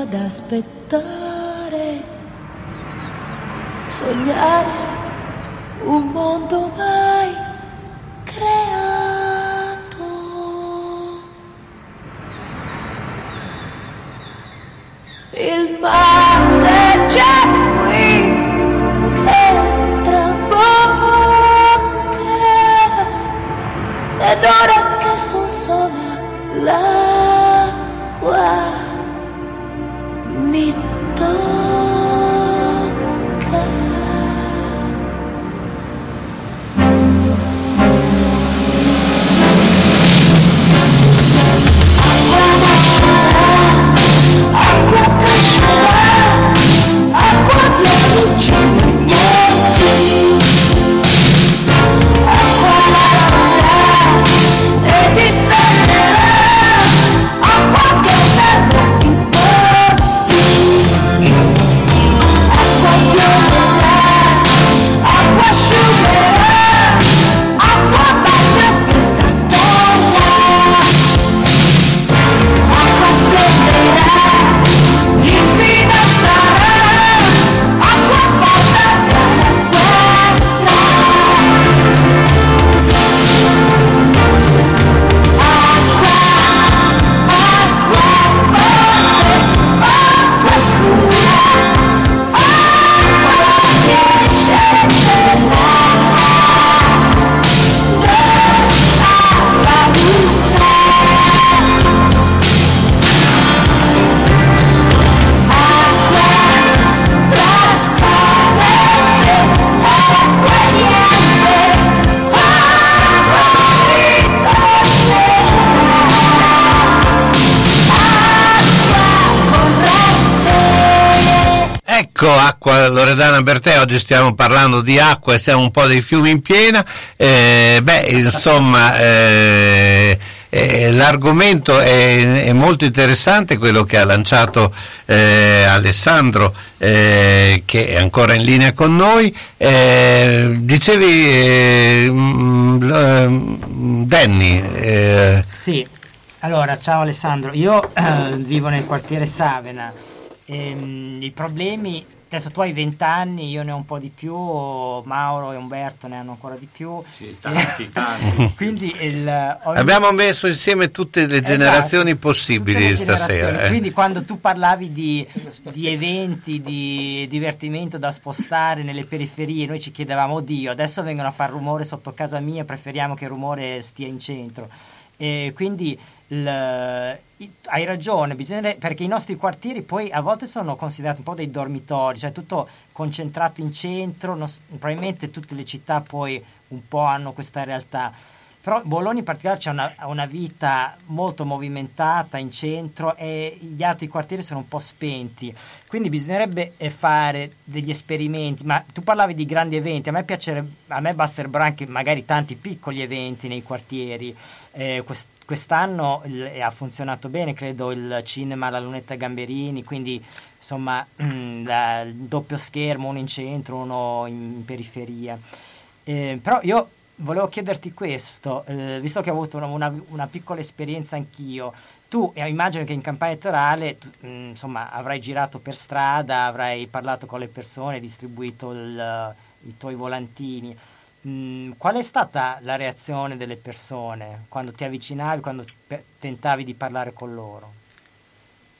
Ad aspettare, sognare un mondo mai creato. Ecco, acqua Loredana Bertè, oggi stiamo parlando di acqua e siamo un po' dei fiumi in piena. Eh, beh, insomma, eh, eh, l'argomento è, è, molto interessante, quello che ha lanciato eh, Alessandro, eh, che è ancora in linea con noi. Eh, dicevi, mm, Danny. Sì, allora, ciao Alessandro, io vivo nel quartiere Savena Ehm, I problemi, adesso tu hai 20 anni, io ne ho un po' di più, Mauro e Umberto ne hanno ancora di più. Sì, tanti, tanti. [laughs] Quindi il, ogni... Abbiamo messo insieme tutte le esatto, generazioni possibili le stasera. Generazioni. Eh. Quindi quando tu parlavi di, di, eventi, di divertimento da spostare nelle periferie, noi ci chiedevamo, oddio, adesso vengono a fare rumore sotto casa mia, preferiamo che il rumore stia in centro. E quindi il, hai ragione, perché i nostri quartieri poi a volte sono considerati un po' dei dormitori, cioè tutto concentrato in centro, non, probabilmente tutte le città poi un po' hanno questa realtà. Però Bologna in particolare c'è una, una, vita molto movimentata in centro e gli altri quartieri sono un po' spenti. Quindi bisognerebbe eh, fare degli esperimenti. Ma tu parlavi di grandi eventi, a me piacerebbe, a me basterebbero anche magari tanti piccoli eventi nei quartieri. Eh, quest, quest'anno il, ha funzionato bene, credo, il cinema La Lunetta Gamberini, quindi insomma [clears throat] la, il doppio schermo, uno in centro, uno in, periferia. Eh, però io volevo chiederti questo, eh, visto che ho avuto una, una, una, piccola esperienza anch'io, tu eh, immagino che in campagna elettorale tu, mh, mm, insomma, avrai girato per strada, avrai parlato con le persone, distribuito il, i tuoi volantini. Mm, qual è stata la reazione delle persone quando ti avvicinavi, quando pe- tentavi di parlare con loro?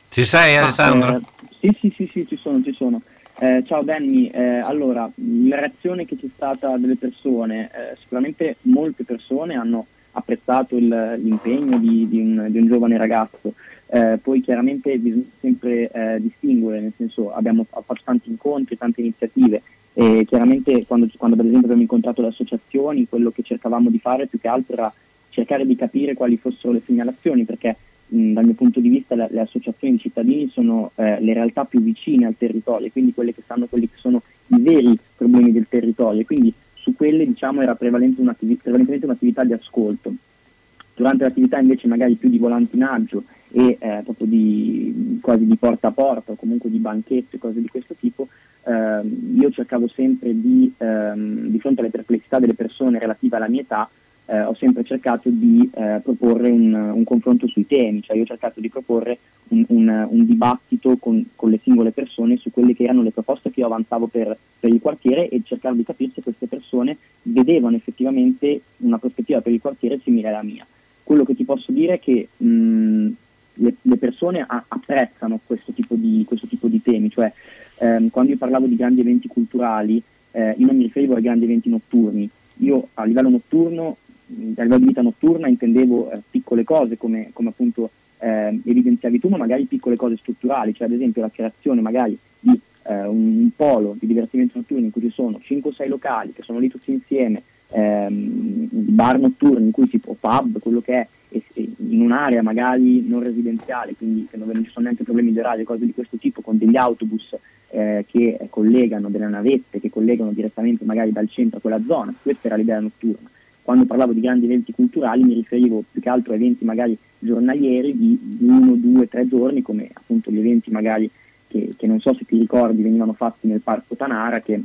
Ci sei Alessandro? Ah, eh, sì, sì, sì, sì, ci sono, ci sono. Eh, ciao Danny, eh, allora la reazione che c'è stata delle persone, eh, sicuramente molte persone hanno apprezzato il, l'impegno di, di, un, di, un, giovane ragazzo, eh, poi chiaramente bisogna sempre eh, distinguere, nel senso abbiamo fatto tanti incontri, tante iniziative, e chiaramente quando, quando per esempio abbiamo incontrato le associazioni, quello che cercavamo di fare più che altro era cercare di capire quali fossero le segnalazioni, perché mh, dal mio punto di vista le, le associazioni di cittadini sono eh, le realtà più vicine al territorio, quindi quelle che sanno quelli che sono i veri problemi del territorio, quindi su quelle diciamo era prevalente prevalentemente un'attività di ascolto. Durante l'attività invece magari più di volantinaggio e eh, proprio di, quasi di porta a porta o comunque di banchetto e cose di questo tipo, ehm, io cercavo sempre di, ehm, di fronte alle perplessità delle persone relative alla mia età, eh, ho sempre cercato di eh, proporre un, un, confronto sui temi, cioè io ho cercato di proporre un, un, un dibattito con, con, le singole persone su quelle che erano le proposte che io avanzavo per, per, il quartiere e cercare di capire se queste persone vedevano effettivamente una prospettiva per il quartiere simile alla mia. Quello che ti posso dire è che mh, le, le, persone a, apprezzano questo tipo di, questo tipo di temi, cioè ehm, quando io parlavo di grandi eventi culturali, eh, io non mi riferivo ai grandi eventi notturni. Io a livello notturno, a livello di vita notturna, intendevo eh, piccole cose come, come appunto eh, evidenziavi tu, ma magari piccole cose strutturali, cioè ad esempio la creazione magari di eh, un, un, polo di divertimento notturno in cui ci sono 5 o 6 locali che sono lì tutti insieme, ehm, bar notturni in cui tipo pub, quello che è, in un'area magari non residenziale, quindi che non ci sono neanche problemi di orario, cose di questo tipo, con degli autobus eh, che collegano, delle navette che collegano direttamente magari dal centro a quella zona, questa era l'idea notturna. Quando parlavo di grandi eventi culturali mi riferivo più che altro a eventi magari giornalieri di uno, due, tre giorni, come appunto gli eventi magari che, che non so se ti ricordi venivano fatti nel Parco Tanara, che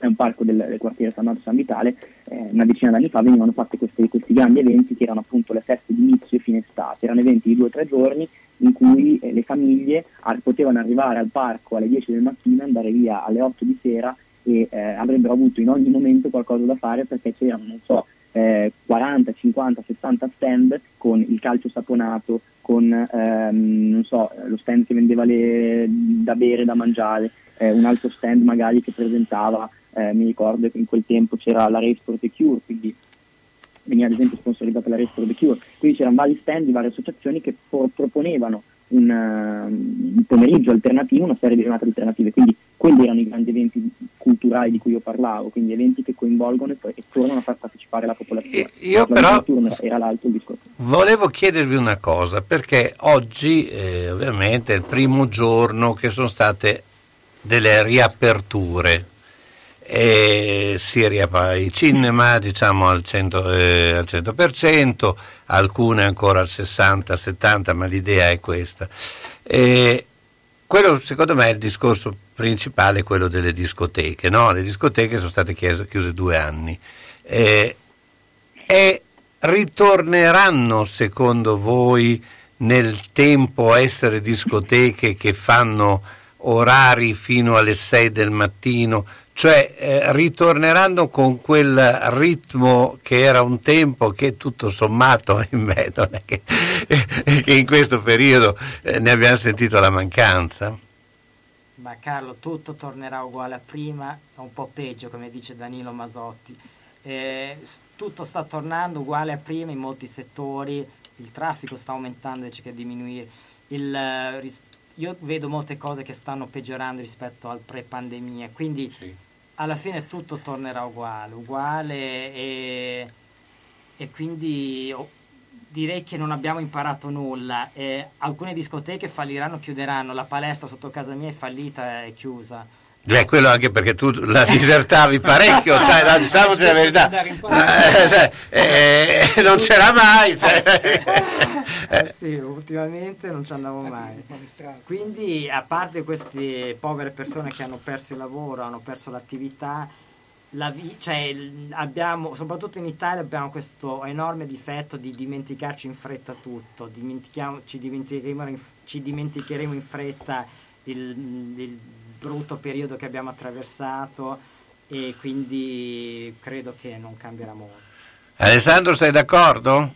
è un parco del, del quartiere San Marco San Vitale, eh, una decina d'anni fa venivano fatti questi, questi, grandi eventi che erano appunto le feste di inizio e fine estate, erano eventi di due o tre giorni in cui eh, le famiglie ar- potevano arrivare al parco alle 10 del mattino, andare via alle 8 di sera e eh, avrebbero avuto in ogni momento qualcosa da fare perché c'erano, non so, eh, 40, 50, 60 stand con il calcio saponato, con ehm, so, lo stand che vendeva le, da bere, da mangiare, eh, un altro stand magari che presentava, eh, mi ricordo che in quel tempo c'era la Race for the Cure, quindi veniva ad esempio sponsorizzata la Race for the Cure, quindi c'erano vari stand di varie associazioni che pro- proponevano un, uh, un, pomeriggio alternativo, una serie di giornate alternative, quindi quelli erano i grandi eventi culturali di cui io parlavo, quindi eventi che coinvolgono e, e tornano a far partecipare la popolazione. Io però era l'altro discorso. volevo chiedervi una cosa, perché oggi eh, ovviamente è il primo giorno che sono state delle riaperture. E si riapre i cinema diciamo al 100%, eh, al 100%, alcune ancora al 60-70%, ma l'idea è questa. E quello secondo me è il discorso principale, quello delle discoteche. No? Le discoteche sono state chiuse, chiuse due anni. E, e ritorneranno secondo voi nel tempo a essere discoteche che fanno orari fino alle 6 del mattino, cioè eh, ritorneranno con quel ritmo che era un tempo che tutto sommato [laughs] ahimè, non è che, che in questo periodo eh, ne abbiamo sentito la mancanza. Ma Carlo, tutto tornerà uguale a prima, un po' peggio come dice Danilo Masotti. Eh, tutto sta tornando uguale a prima in molti settori, il traffico sta aumentando invece che diminuire. Il, eh, ris- io vedo molte cose che stanno peggiorando rispetto al pre-pandemia, quindi alla fine tutto tornerà uguale, uguale e, e quindi oh, direi che non abbiamo imparato nulla. Eh, alcune discoteche falliranno, chiuderanno, la palestra sotto casa mia è fallita, è chiusa. Beh, quello anche perché tu la disertavi [laughs] parecchio, cioè, no, diciamoci la verità, Eh, cioè, eh, non c'era mai. Cioè. Eh sì, ultimamente non ci andavo mai. Quindi, a parte queste povere persone che hanno perso il lavoro, hanno perso l'attività, la vi- cioè, abbiamo, soprattutto in Italia abbiamo questo enorme difetto di dimenticarci in fretta tutto, dimentichiamo- ci, dimenticheremo in, ci dimenticheremo in fretta il, il brutto periodo che abbiamo attraversato e quindi credo che non cambierà molto. Alessandro, sei d'accordo?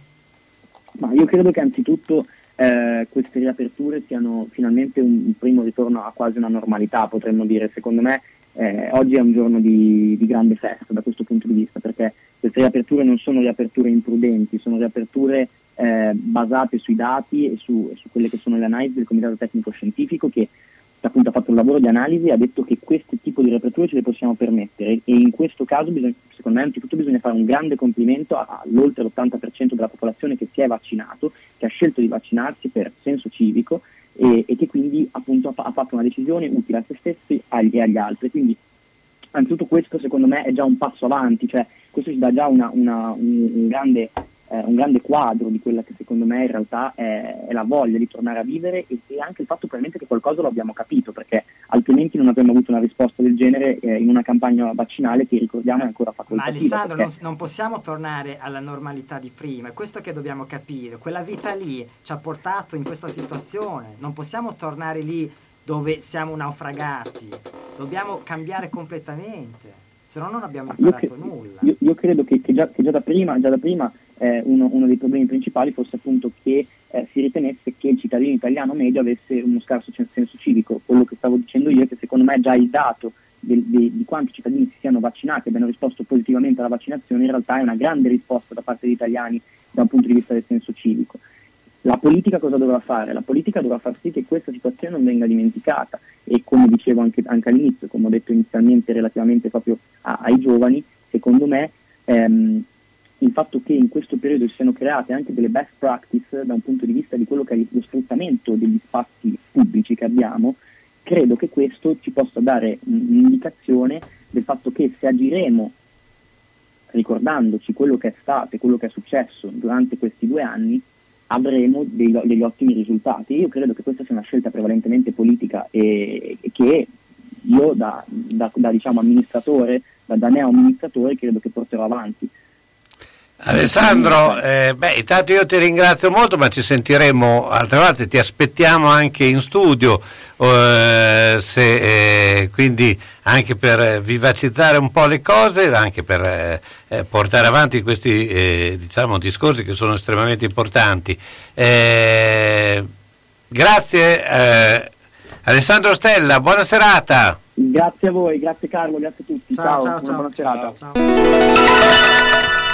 Ma io credo che anzitutto eh, queste riaperture siano finalmente un, un primo ritorno a quasi una normalità, potremmo dire. Secondo me eh, oggi è un giorno di, di grande festa da questo punto di vista, perché queste riaperture non sono riaperture imprudenti, sono riaperture eh, basate sui dati e su, e su quelle che sono le analisi del Comitato Tecnico Scientifico che appunto ha fatto un lavoro di analisi ha detto che questo tipo di riaperture ce le possiamo permettere e in questo caso bisogna, secondo me anzitutto bisogna fare un grande complimento all'oltre l'80% della popolazione che si è vaccinato, che ha scelto di vaccinarsi per senso civico e, e che quindi appunto ha, ha fatto una decisione utile a se stessi e agli altri. Quindi anzitutto questo secondo me è già un passo avanti, cioè questo ci dà già una- una- un, un grande, eh, un grande quadro di quella che secondo me in realtà è, è la voglia di tornare a vivere e, anche il fatto probabilmente che qualcosa lo abbiamo capito, perché altrimenti non avremmo avuto una risposta del genere eh, in una campagna vaccinale che ricordiamo è ancora Ma facoltativa. Alessandro, perché- non, non possiamo tornare alla normalità di prima, è questo che dobbiamo capire. Quella vita lì ci ha portato in questa situazione, non possiamo tornare lì dove siamo naufragati, dobbiamo cambiare completamente, se no non abbiamo Io, imparato cre- nulla. io- io credo che, che già, che già da prima, già da prima eh, uno, uno dei problemi principali fosse appunto che eh, si ritenesse che il cittadino italiano medio avesse uno scarso senso civico. Quello che stavo dicendo io è che secondo me già il dato del- de- di quanti cittadini si siano vaccinati e abbiano risposto positivamente alla vaccinazione in realtà è una grande risposta da parte degli italiani da un punto di vista del senso civico. La politica cosa dovrà fare? La politica dovrà far sì che questa situazione non venga dimenticata e come dicevo anche, anche all'inizio, come ho detto inizialmente relativamente proprio a- ai giovani, secondo me ehm, il fatto che in questo periodo si siano create anche delle best practice da un punto di vista di quello che è lo sfruttamento degli spazi pubblici che abbiamo, credo che questo ci possa dare un- un'indicazione del fatto che se agiremo ricordandoci quello che è stato e quello che è successo durante questi due anni, avremo dei- degli ottimi risultati. Io credo che questa sia una scelta prevalentemente politica e, e che io da, da- da, diciamo, amministratore, da, da neo amministratore, credo che porterò avanti. Alessandro, eh, beh, intanto io ti ringrazio molto, ma ci sentiremo altre volte, ti aspettiamo anche in studio, eh, se, eh, quindi anche per vivacizzare un po' le cose, anche per eh, eh, portare avanti questi eh, diciamo, discorsi che sono estremamente importanti. Eh, grazie eh, Alessandro Stella, buona serata. Grazie a voi, grazie Carlo, grazie a tutti. Ciao, Ciao, ciao, una ciao. buona serata.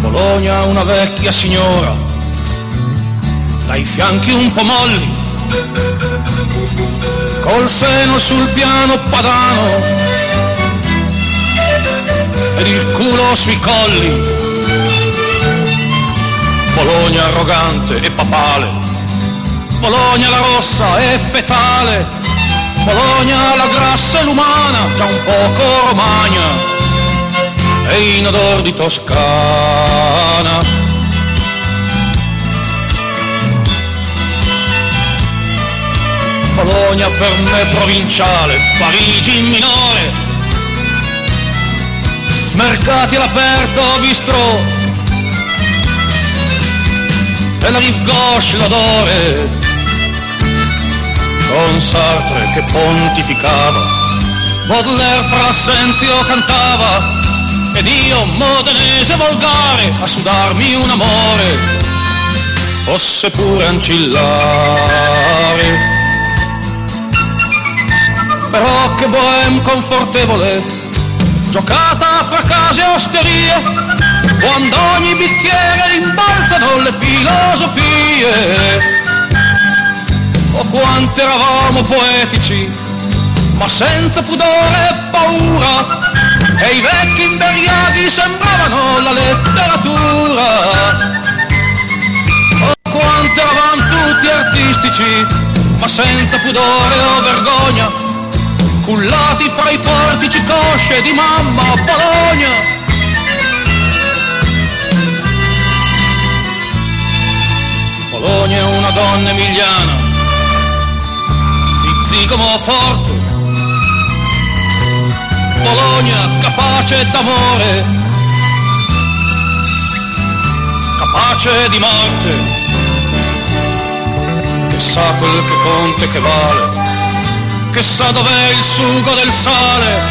Bologna una vecchia signora, dai fianchi un po' molli, col seno sul piano padano ed il culo sui colli. Bologna arrogante e papale, Bologna la rossa e fetale, Bologna la grassa e l'umana, già un poco romagna. E in odor di Toscana. Bologna per me provinciale, Parigi minore, mercati all'aperto bistrò, e la rive gauche l'odore, con Sartre che pontificava, Baudelaire fra Senzio cantava, ed io, modenese volgare, a sudarmi un amore, fosse pure ancillare. Però che bohème confortevole, giocata fra case e osterie, quando ogni bicchiere rimbalzano le filosofie. Oh quanto eravamo poetici, ma senza pudore e paura, e i vecchi imberiaghi sembravano la letteratura. Oh, quanto eravamo tutti artistici, ma senza pudore o vergogna, cullati fra i portici cosce di mamma Bologna. Bologna è una donna emiliana, zigomo forte, Bologna capace d'amore, capace di morte, che sa quel che conta e che vale, che sa dov'è il sugo del sale,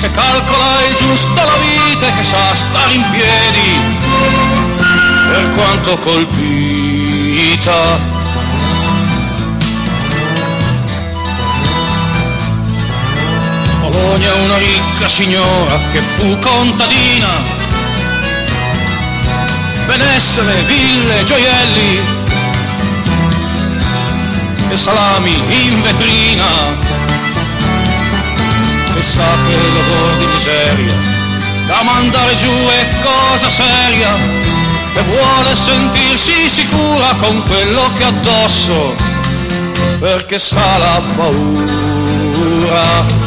che calcola il giusto la vita e che sa stare in piedi, per quanto colpita. Bologna una ricca signora che fu contadina, benessere, ville, gioielli, e salami in vetrina. E sa che l'odore di miseria da mandare giù è cosa seria. E vuole sentirsi sicura con quello che ha addosso perché sa la paura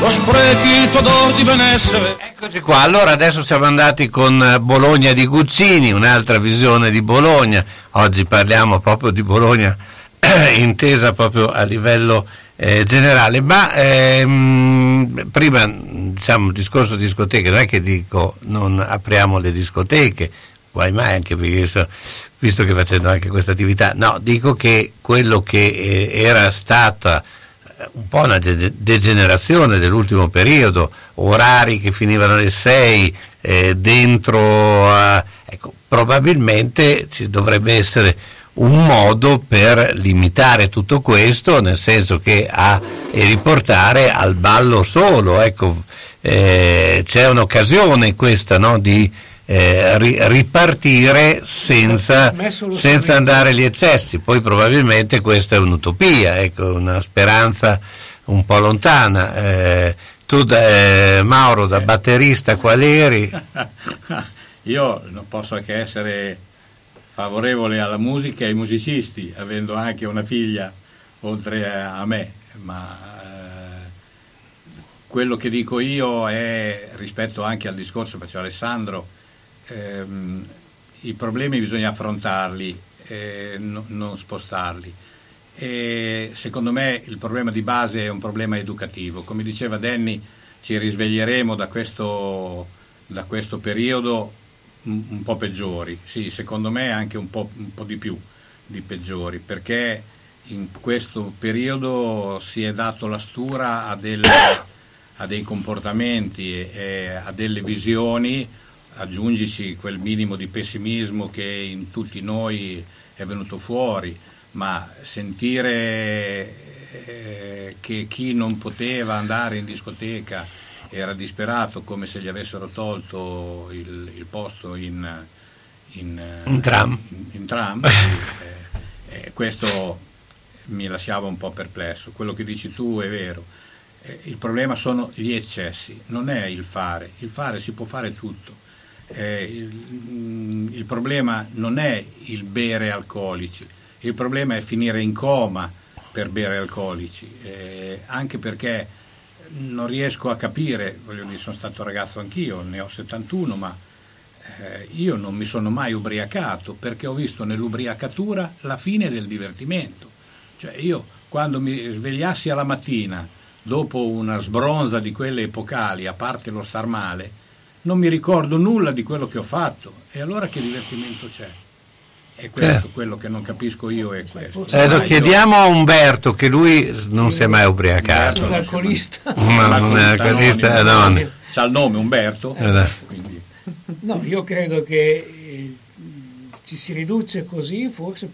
lo sprechito odor di benessere. Eccoci qua, allora adesso siamo andati con eh, Bologna di Guccini, un'altra visione di Bologna. Oggi parliamo proprio di Bologna [clears throat] intesa proprio a livello eh, generale, ma ehm, prima diciamo il discorso discoteche, non è che dico non apriamo le discoteche, guai mai anche perché so- visto che facendo anche questa attività, no, dico che quello che eh, era stata un po' una ge- degenerazione dell'ultimo periodo, orari che finivano alle 6, eh, dentro, a- ecco, probabilmente ci dovrebbe essere un modo per limitare tutto questo, nel senso che a, e riportare al ballo solo, ecco, eh, c'è un'occasione questa no, di eh, ri- ripartire senza, senza andare agli eccessi, poi probabilmente questa è un'utopia, ecco, una speranza un po' lontana. Eh, tu da- eh, Mauro da batterista qual eri? [laughs] Io non posso che essere favorevole alla musica e ai musicisti, avendo anche una figlia oltre a a me, ma eh, quello che dico io è, rispetto anche al discorso che faceva Alessandro, ehm, i problemi bisogna affrontarli, eh, no- non spostarli. E secondo me il problema di base è un problema educativo. Come diceva Danny, ci risveglieremo da questo, da questo periodo un, un po' peggiori. Sì, secondo me anche un po', un po' di più di peggiori, perché in questo periodo si è dato la stura a, delle- a dei comportamenti e, a delle visioni, aggiungici quel minimo di pessimismo che in tutti noi è venuto fuori, ma sentire eh, che chi non poteva andare in discoteca era disperato come se gli avessero tolto il, il posto in, in, In tram. in- in tram, [laughs] eh, eh, questo mi lasciava un po' perplesso. Quello che dici tu è vero. Eh, il problema sono gli eccessi, non è il fare. Il fare si può fare tutto. Eh, il, il problema non è il bere alcolici, il problema è finire in coma per bere alcolici, eh, anche perché non riesco a capire, voglio dire, sono stato ragazzo anch'io, ne ho 71, ma eh, io non mi sono mai ubriacato perché ho visto nell'ubriacatura la fine del divertimento. Cioè io quando mi svegliassi alla mattina dopo una sbronza di quelle epocali, a parte lo star male, non mi ricordo nulla di quello che ho fatto. E allora che divertimento c'è? E questo, Eh. quello che non capisco io è questo. Eh, lo chiediamo a Umberto che lui non si è mai ubriacato. Un alcolista. È alcolista, eh, no. C'ha il nome Umberto. Eh, quindi- No, io credo che eh, ci si riduce così forse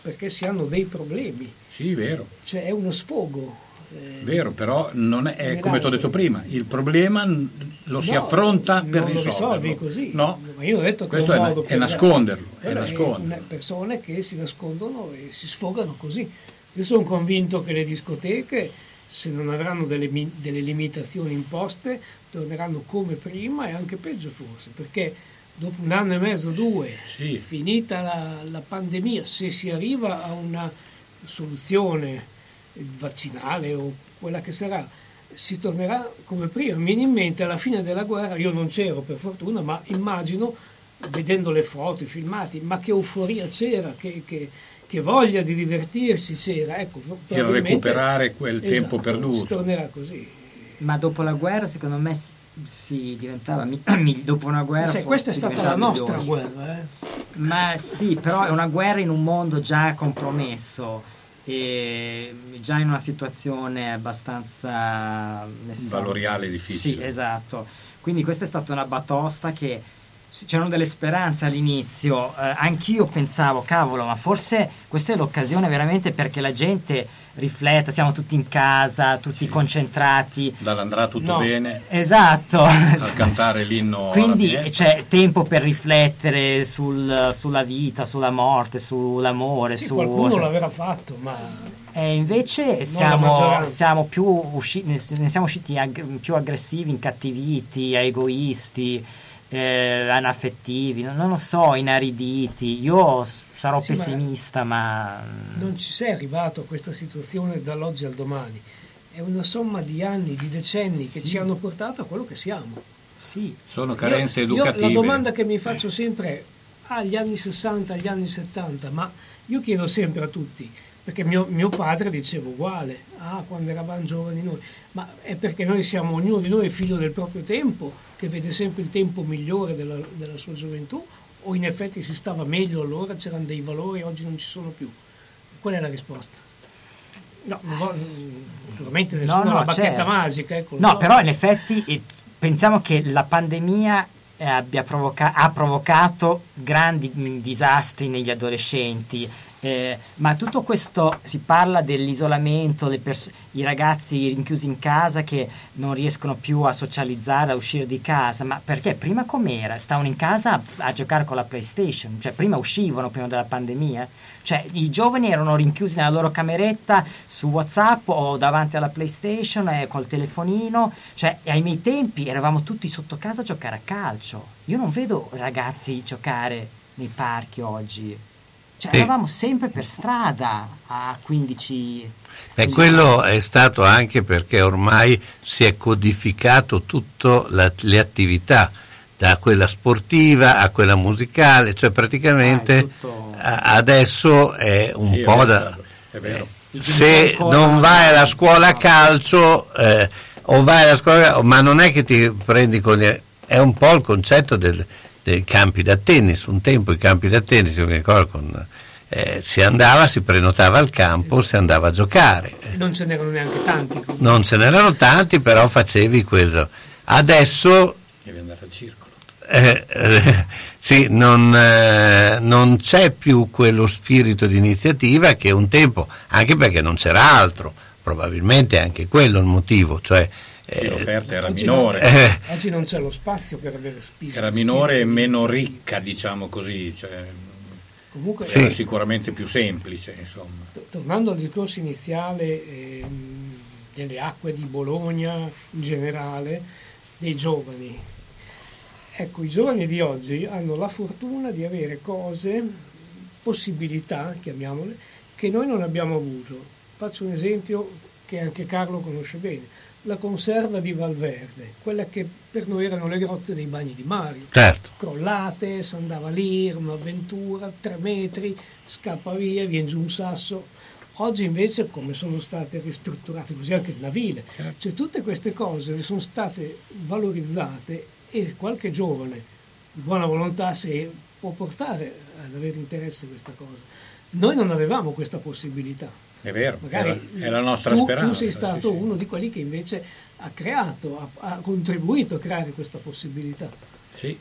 perché si hanno dei problemi. Sì, vero. Cioè è uno sfogo. Eh, Vero, però non è, è Generale. come ti ho detto prima, il problema lo si No, affronta per risolverlo. così. No, Ma io ho detto che questo è è, na- è nasconderlo, è nasconderlo. una- persone che si nascondono e si sfogano così. Io sono convinto che le discoteche, se non avranno delle, delle limitazioni imposte, torneranno come prima e anche peggio forse, perché dopo un anno e mezzo, due, finita la, la pandemia, se si arriva a una soluzione vaccinale o quella che sarà, si tornerà come prima. Mi viene in mente alla fine della guerra, io non c'ero per fortuna, ma immagino, vedendo le foto, i filmati, ma che euforia c'era, che, che- che voglia di divertirsi c'era. Ecco, E recuperare quel tempo Esatto, Si perduto. tornerà così. Ma dopo la guerra, secondo me, si- si diventava [clears throat] dopo una guerra. Forse questa è si stata la nostra migliori. guerra. eh. Ma sì, però è una guerra in un mondo già compromesso, e già in una situazione abbastanza so- Valoriale difficile. Sì, esatto. Quindi questa è stata una batosta che C'erano delle speranze all'inizio, eh, anch'io pensavo, cavolo, ma forse questa è l'occasione veramente perché la gente rifletta, siamo tutti in casa, tutti concentrati. Dall'andrà tutto No. bene, Esatto. a cantare l'inno Quindi c'è tempo per riflettere sul- sulla vita, sulla morte, sull'amore, Sì, su... qualcuno l'avrà fatto, ma E invece siamo, siamo più usci- ne ne siamo usciti ag- più aggressivi, incattiviti, egoisti, eh, anaffettivi, non, non lo so, inariditi. Io sarò Sì, ma- pessimista, ma... non ci sei arrivato a questa situazione dall'oggi al domani. È una somma di anni, di decenni che Sì. ci hanno portato a quello che siamo. Sì. Sono carenze Io- educative. Io la domanda che mi faccio sempre è, agli anni 60, agli anni 70, ma io chiedo sempre a tutti, perché mio, mio padre diceva uguale, ah, quando eravamo giovani noi, ma è perché noi siamo, ognuno di noi è figlio del proprio tempo, che vede sempre il tempo migliore della, della sua gioventù, o in effetti si stava meglio allora, c'erano dei valori e oggi non ci sono più? Qual è la risposta? No, vo- naturalmente No, nessuna no, una bacchetta certo. magica. Ecco, No, però in effetti eh, pensiamo che la pandemia eh, abbia provoca- ha provocato grandi mh, disastri negli adolescenti. Eh, ma tutto questo si parla dell'isolamento, pers- i ragazzi rinchiusi in casa che non riescono più a socializzare, a uscire di casa, ma perché prima com'era? Stavano in casa a, a giocare con la PlayStation, cioè prima uscivano prima della pandemia, cioè i giovani erano rinchiusi nella loro cameretta su WhatsApp o davanti alla PlayStation e col telefonino, cioè ai miei tempi eravamo tutti sotto casa a giocare a calcio. Io non vedo ragazzi giocare nei parchi oggi. Cioè, Sì. eravamo sempre per strada a 15 E quello è stato anche perché ormai si è codificato tutte le attività, da quella sportiva a quella musicale, cioè praticamente a- adesso è un Sì, è po' vero, da... è vero. Se non vai alla scuola a calcio eh, o vai alla scuola, ma non è che ti prendi con gli... è un po' il concetto del- dei campi da tennis, un tempo i campi da tennis, io mi ricordo con, eh, si andava, si prenotava al campo, si andava a giocare. non ce n'erano neanche tanti. Non ce n'erano tanti, però facevi quello. Adesso Devi andare al circolo. eh, eh, [laughs] sì, non, eh, non c'è più quello spirito di iniziativa che un tempo, anche perché non c'era altro, probabilmente è anche quello il motivo, cioè Sì, l'offerta era Oggi minore. non- Eh. Oggi non c'è lo spazio per avere spirito. Era minore e meno ricca, diciamo così. Cioè, Comunque, era eh, sicuramente più semplice, insomma. to- tornando al discorso iniziale ehm, delle acque di Bologna in generale, dei giovani. Ecco, i giovani di oggi hanno la fortuna di avere cose, possibilità, chiamiamole, che noi non abbiamo avuto. Faccio un esempio che anche Carlo conosce bene. La conserva di Valverde, quella che per noi erano le grotte dei bagni di Mario. Certo. Crollate, si andava lì, era un'avventura, tre metri, scappa via, viene giù un sasso. Oggi invece come sono state ristrutturate, così anche il navile, cioè tutte queste cose sono state valorizzate e qualche giovane di buona volontà se può portare ad avere interesse questa cosa. Noi non avevamo questa possibilità. È vero, Magari è la, è la nostra tu, speranza. tu sei sì, stato sì. uno di quelli che invece ha creato, ha, ha contribuito a creare questa possibilità. Sì,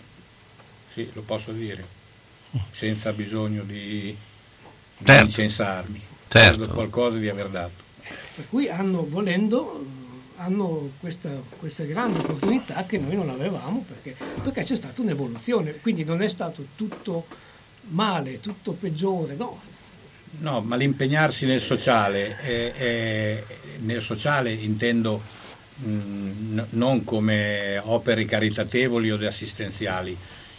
sì, lo posso dire, senza bisogno di, di Certo. incensarmi. Certo. Qualcosa di aver dato. Per cui hanno, volendo, hanno questa, questa grande opportunità che noi non avevamo perché, perché c'è stata un'evoluzione, quindi non è stato tutto male, tutto peggiore, no, No, ma l'impegnarsi nel sociale, è- è- nel sociale intendo mh, n- non come opere caritatevoli o assistenziali,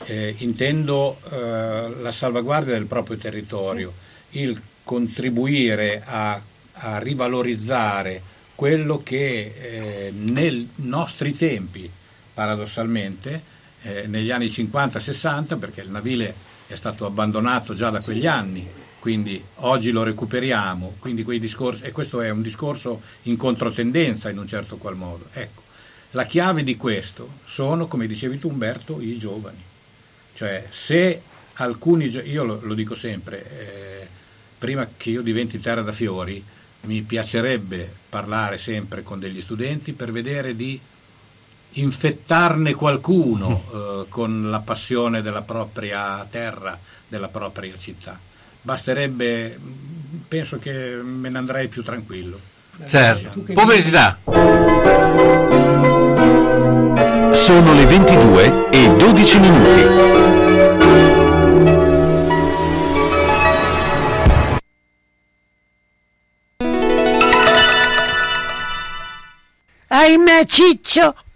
eh, intendo eh, la salvaguardia del proprio territorio, il contribuire a, a rivalorizzare quello che eh, nei nostri tempi, paradossalmente, eh, negli anni 50-60, perché il navile è stato abbandonato già da quegli anni, quindi oggi lo recuperiamo, quindi quei discorsi, e questo è un discorso in controtendenza in un certo qual modo. Ecco, la chiave di questo sono, come dicevi tu Umberto, i giovani. Cioè, se alcuni, io lo, lo dico sempre, eh, prima che io diventi terra da fiori, mi piacerebbe parlare sempre con degli studenti per vedere di infettarne qualcuno [laughs] eh, con la passione della propria terra, della propria città. Basterebbe, penso che me ne andrei più tranquillo. Certo. Pubblicità. Sono le 22 e 12 minuti. Ahimè Ciccio,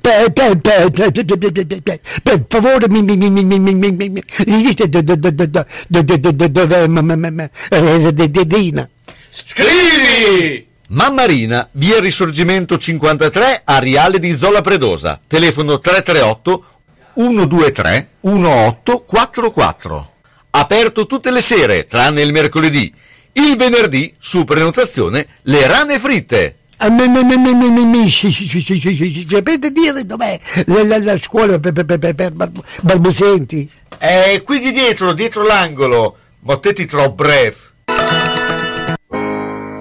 Per, per, per, per, favore mi, mi, mi, mi, mi, mi, mi, mi, mi dite do- do- do- do- do- do- do- do- do- dov'è ma- ma- ma- ma- eh, de- de- Dina? Scrivi! Mammarina, via Risorgimento 53, Ariale di Zola Predosa. Telefono 338 123 1844. Aperto tutte le sere, tranne il mercoledì. Il venerdì, su prenotazione, le rane fritte. Ah, Sapete dire dov'è la, scuola per, per, per, per balbuzienti? Eh, qui di dietro, dietro l'angolo, Mottetti Trop Bref.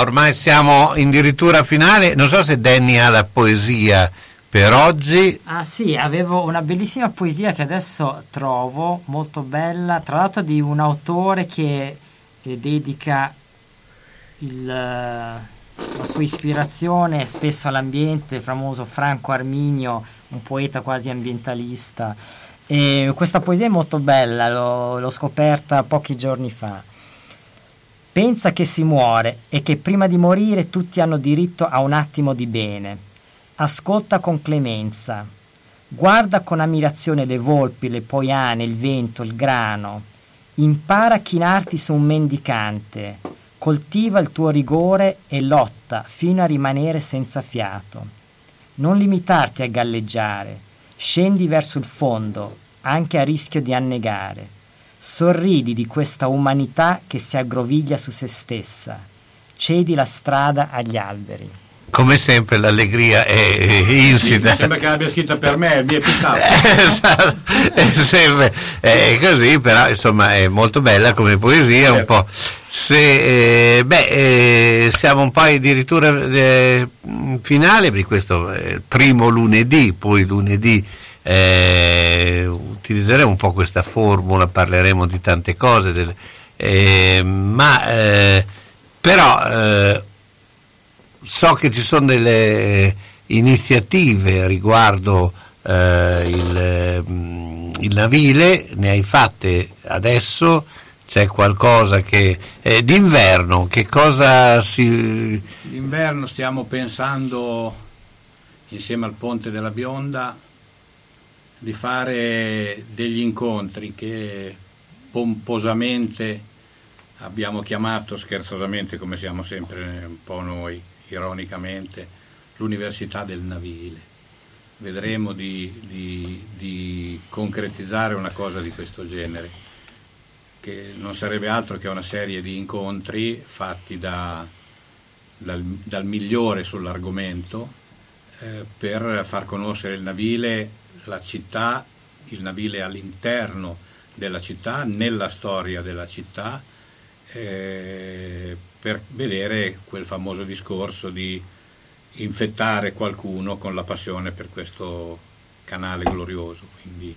Ormai siamo in dirittura finale. Non so se Danny ha la poesia per oggi. Ah sì, avevo una bellissima poesia che adesso trovo, molto bella, tra l'altro di un autore che dedica il, la sua ispirazione spesso all'ambiente, il famoso Franco Arminio, un poeta quasi ambientalista. E questa poesia è molto bella, l'ho, l'ho scoperta pochi giorni fa. Pensa che si muore e che prima di morire tutti hanno diritto a un attimo di bene. Ascolta con clemenza. Guarda con ammirazione le volpi, le poiane, il vento, il grano. Impara a chinarti su un mendicante. Coltiva il tuo rigore e lotta fino a rimanere senza fiato. Non limitarti a galleggiare. Scendi verso il fondo, anche a rischio di annegare. Sorridi di questa umanità che si aggroviglia su se stessa. Cedi la strada agli alberi. Come sempre l'allegria è insita. Sembra che l'abbia scritta per me, mi è piccato. [laughs] Esatto, è sempre è così, però insomma è molto bella come poesia, un po'. Se, eh, beh, eh, siamo un po' addirittura eh, finale, perché questo è il primo lunedì, poi lunedì eh, utilizzeremo un po' questa formula, parleremo di tante cose, del, eh, ma eh, però eh, so che ci sono delle iniziative riguardo eh, il, mm, il navile, ne hai fatte adesso? C'è qualcosa che eh, d'inverno, che cosa si D'inverno stiamo pensando, insieme al Ponte della Bionda, di fare degli incontri che pomposamente abbiamo chiamato, scherzosamente come siamo sempre un po' noi, ironicamente, l'Università del Navile. Vedremo di, di- di concretizzare una cosa di questo genere, che non sarebbe altro che una serie di incontri fatti da- dal, dal migliore sull'argomento eh, per far conoscere il navile, la città, il navile all'interno della città, nella storia della città, eh, per vedere quel famoso discorso di infettare qualcuno con la passione per questo canale glorioso. Quindi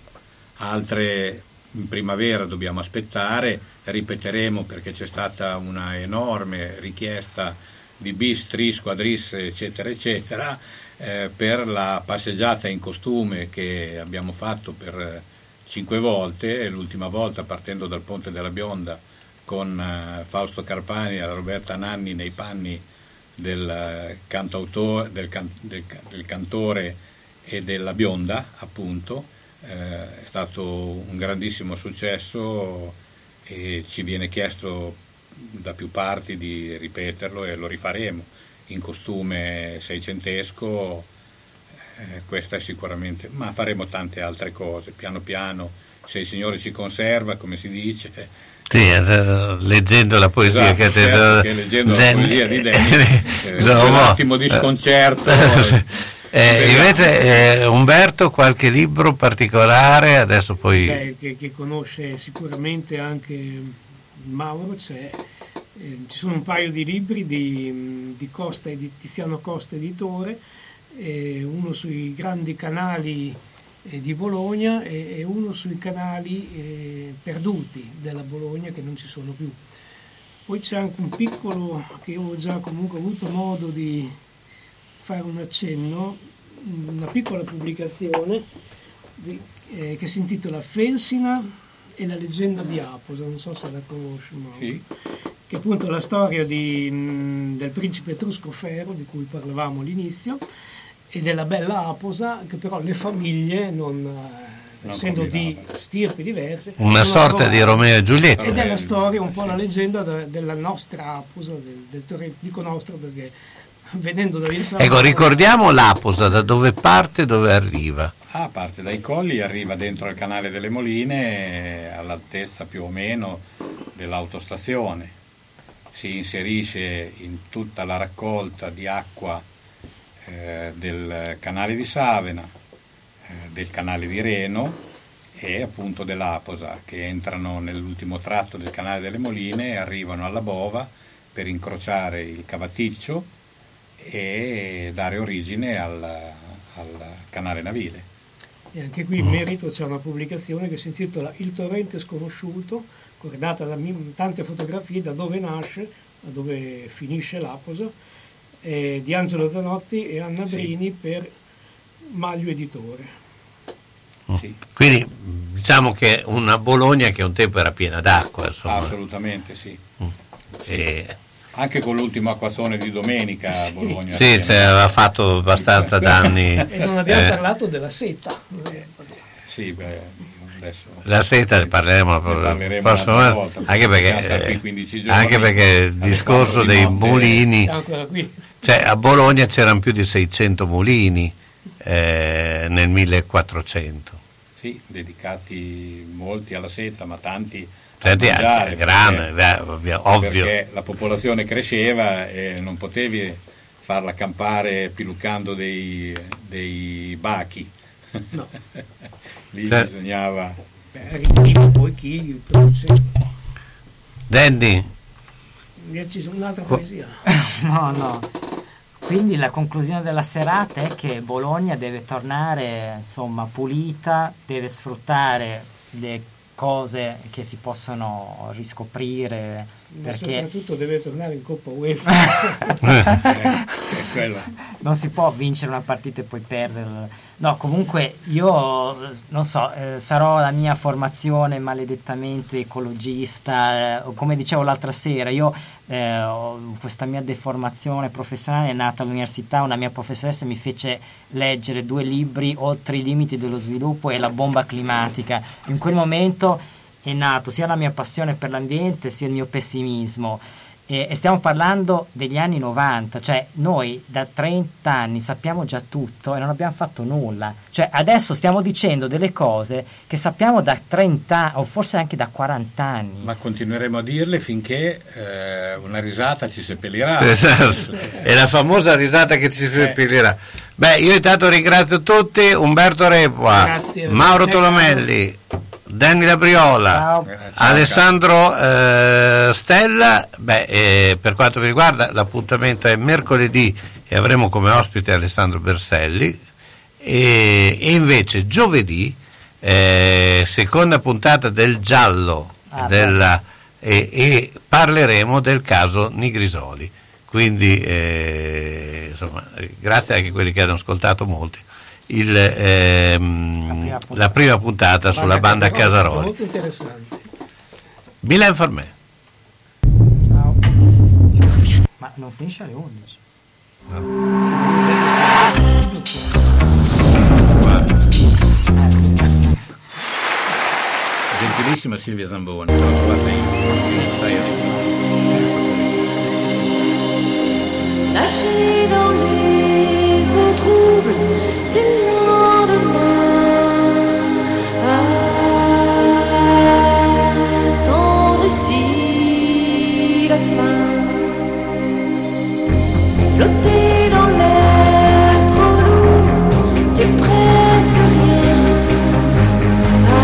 altre in primavera dobbiamo aspettare, ripeteremo perché c'è stata una enorme richiesta di bis, tris, quadris, eccetera, eccetera, eh, per la passeggiata in costume che abbiamo fatto per eh, cinque volte, l'ultima volta partendo dal Ponte della Bionda con eh, Fausto Carpani e Roberta Nanni nei panni del, eh, cantautore, del, can- del del cantore e della bionda, appunto. Eh, è stato un grandissimo successo e ci viene chiesto da più parti di ripeterlo e lo rifaremo in costume seicentesco. eh, questa è sicuramente, ma faremo tante altre cose, piano piano, se il Signore ci conserva, come si dice, Sì, eh, leggendo la poesia Esatto, che te certo, che leggendo la Dan- poesia di Danny, [laughs] eh, No, un mo- attimo di sconcerto. [laughs] Eh, invece eh, Umberto qualche libro particolare, adesso poi Beh, che, che conosce sicuramente anche Mauro, c'è, eh, ci sono un paio di libri di, di Costa, di Tiziano Costa editore, eh, uno sui grandi canali eh, di Bologna e, e uno sui canali eh, perduti della Bologna che non ci sono più. Poi c'è anche un piccolo che ho già comunque avuto modo di fare un accenno, una piccola pubblicazione di- eh, che si intitola Felsina e la leggenda di Aposa, non so se la conosci, Mauro. Che appunto è la storia di, mh, del principe etrusco Fero, di cui parlavamo all'inizio, e della bella Aposa, che però le famiglie, non, eh, Non essendo di stirpi diverse, una sorta di. Romeo e Giulietta. Ed è la storia, un po' la leggenda de- della nostra Aposa, del, del Torre- dico nostra perché venendo da Vinsano... Ecco, ricordiamo l'Aposa, da dove parte e dove arriva. Ah, parte dai colli, arriva dentro il canale delle Moline all'altezza più o meno dell'autostazione. Si inserisce in tutta la raccolta di acqua eh, del canale di Savena, eh, del canale di Reno e appunto dell'Aposa che entrano nell'ultimo tratto del canale delle Moline e arrivano alla Bova per incrociare il cavaticcio e dare origine al, al canale navile. E anche qui in merito c'è una pubblicazione che si intitola Il torrente sconosciuto, corredata da tante fotografie da dove nasce, da dove finisce l'Aposo, eh, di Angelo Zanotti e Anna Brini per Maglio Editore. Quindi diciamo che una Bologna che un tempo era piena d'acqua, insomma. Assolutamente sì. E- Anche con l'ultimo acquazzone di domenica a Bologna. sì, piena. aveva fatto abbastanza [laughs] danni. E non abbiamo eh, parlato della seta. Sì, beh, adesso La seta ne parleremo, un'altra anno, volta, anche perché eh, 15 giorni anche perché il discorso dei notte. mulini, cioè a Bologna c'erano più di 600 mulini eh, nel 1400. Sì, dedicati molti alla seta, ma tanti Senti, a mangiare. grande, perché- ovvio. Perché la popolazione cresceva e non potevi farla campare piluccando dei, dei bachi. No. [laughs] Lì Cioè- bisognava... Beh, arriva poi chi produce. Dandy, Dirci un'altra Co- poesia. [laughs] No, no. Quindi la conclusione della serata è che Bologna deve tornare insomma pulita, deve sfruttare le cose che si possono riscoprire Ma perché soprattutto deve tornare in Coppa UEFA. [laughs] non si può vincere una partita e poi perderla. No, comunque io eh, non so, eh, sarò la mia formazione maledettamente ecologista, eh, come dicevo l'altra sera, io eh, questa mia deformazione professionale è nata all'università, una mia professoressa mi fece leggere due libri, Oltre i limiti dello sviluppo e La bomba climatica. In quel momento è nato sia la mia passione per l'ambiente sia il mio pessimismo. E, e stiamo parlando degli anni 90, cioè noi da 30 anni sappiamo già tutto e non abbiamo fatto nulla. Cioè adesso stiamo dicendo delle cose che sappiamo da 30 anni o forse anche da 40 anni. Ma continueremo a dirle finché eh, una risata ci seppellirà. Esatto. è la famosa risata che ci seppellirà. Beh, io intanto ringrazio tutti, Umberto Repua. Mauro Tolomelli, Danny Labriola, Alessandro eh, Stella. Beh, eh, per quanto mi riguarda l'appuntamento è mercoledì e avremo come ospite Alessandro Berselli e, e invece giovedì, eh, seconda puntata del giallo Ah, della- e, e parleremo del caso Nigrisoli. Quindi, eh, insomma, eh, grazie anche a quelli che hanno ascoltato molti. Il, ehm, la prima puntata sulla banda Casaroli. Molto interessante. Milan for me. Ma non finisce alle 11. Gentilissima Silvia Zamboni, stai dans les eaux trouble dès lendemain à ah, t'en décider la fin. Flotter dans l'air trop lourd tu presque rien. À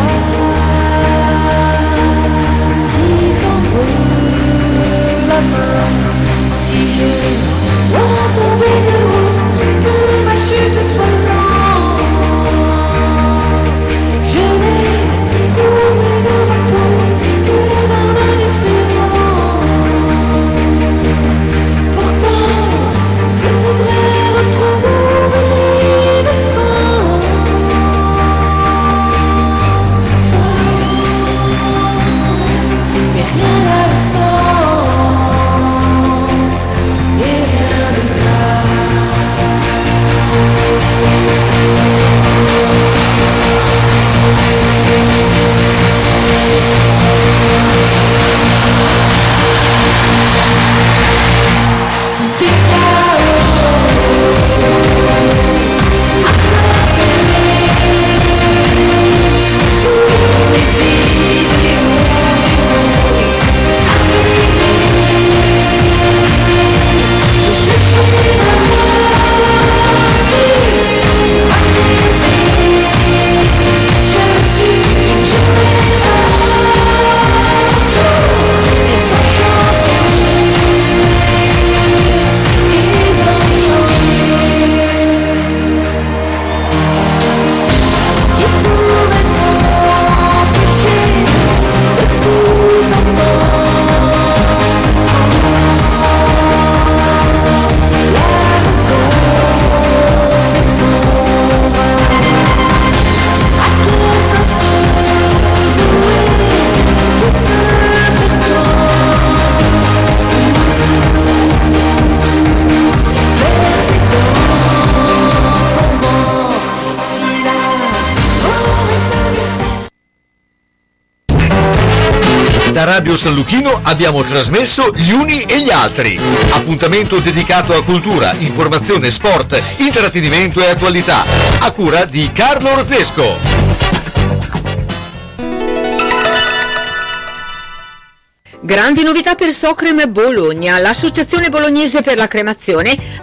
qui t'envoie ma main si je Yes. San Luchino abbiamo trasmesso Gli Uni e gli Altri. Appuntamento dedicato a cultura, informazione, sport, intrattenimento e attualità. A cura di Carlo Orzesco. Grandi novità per Socrem Bologna. L'associazione bolognese per la cremazione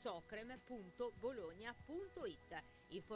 www.socrem.bologna.it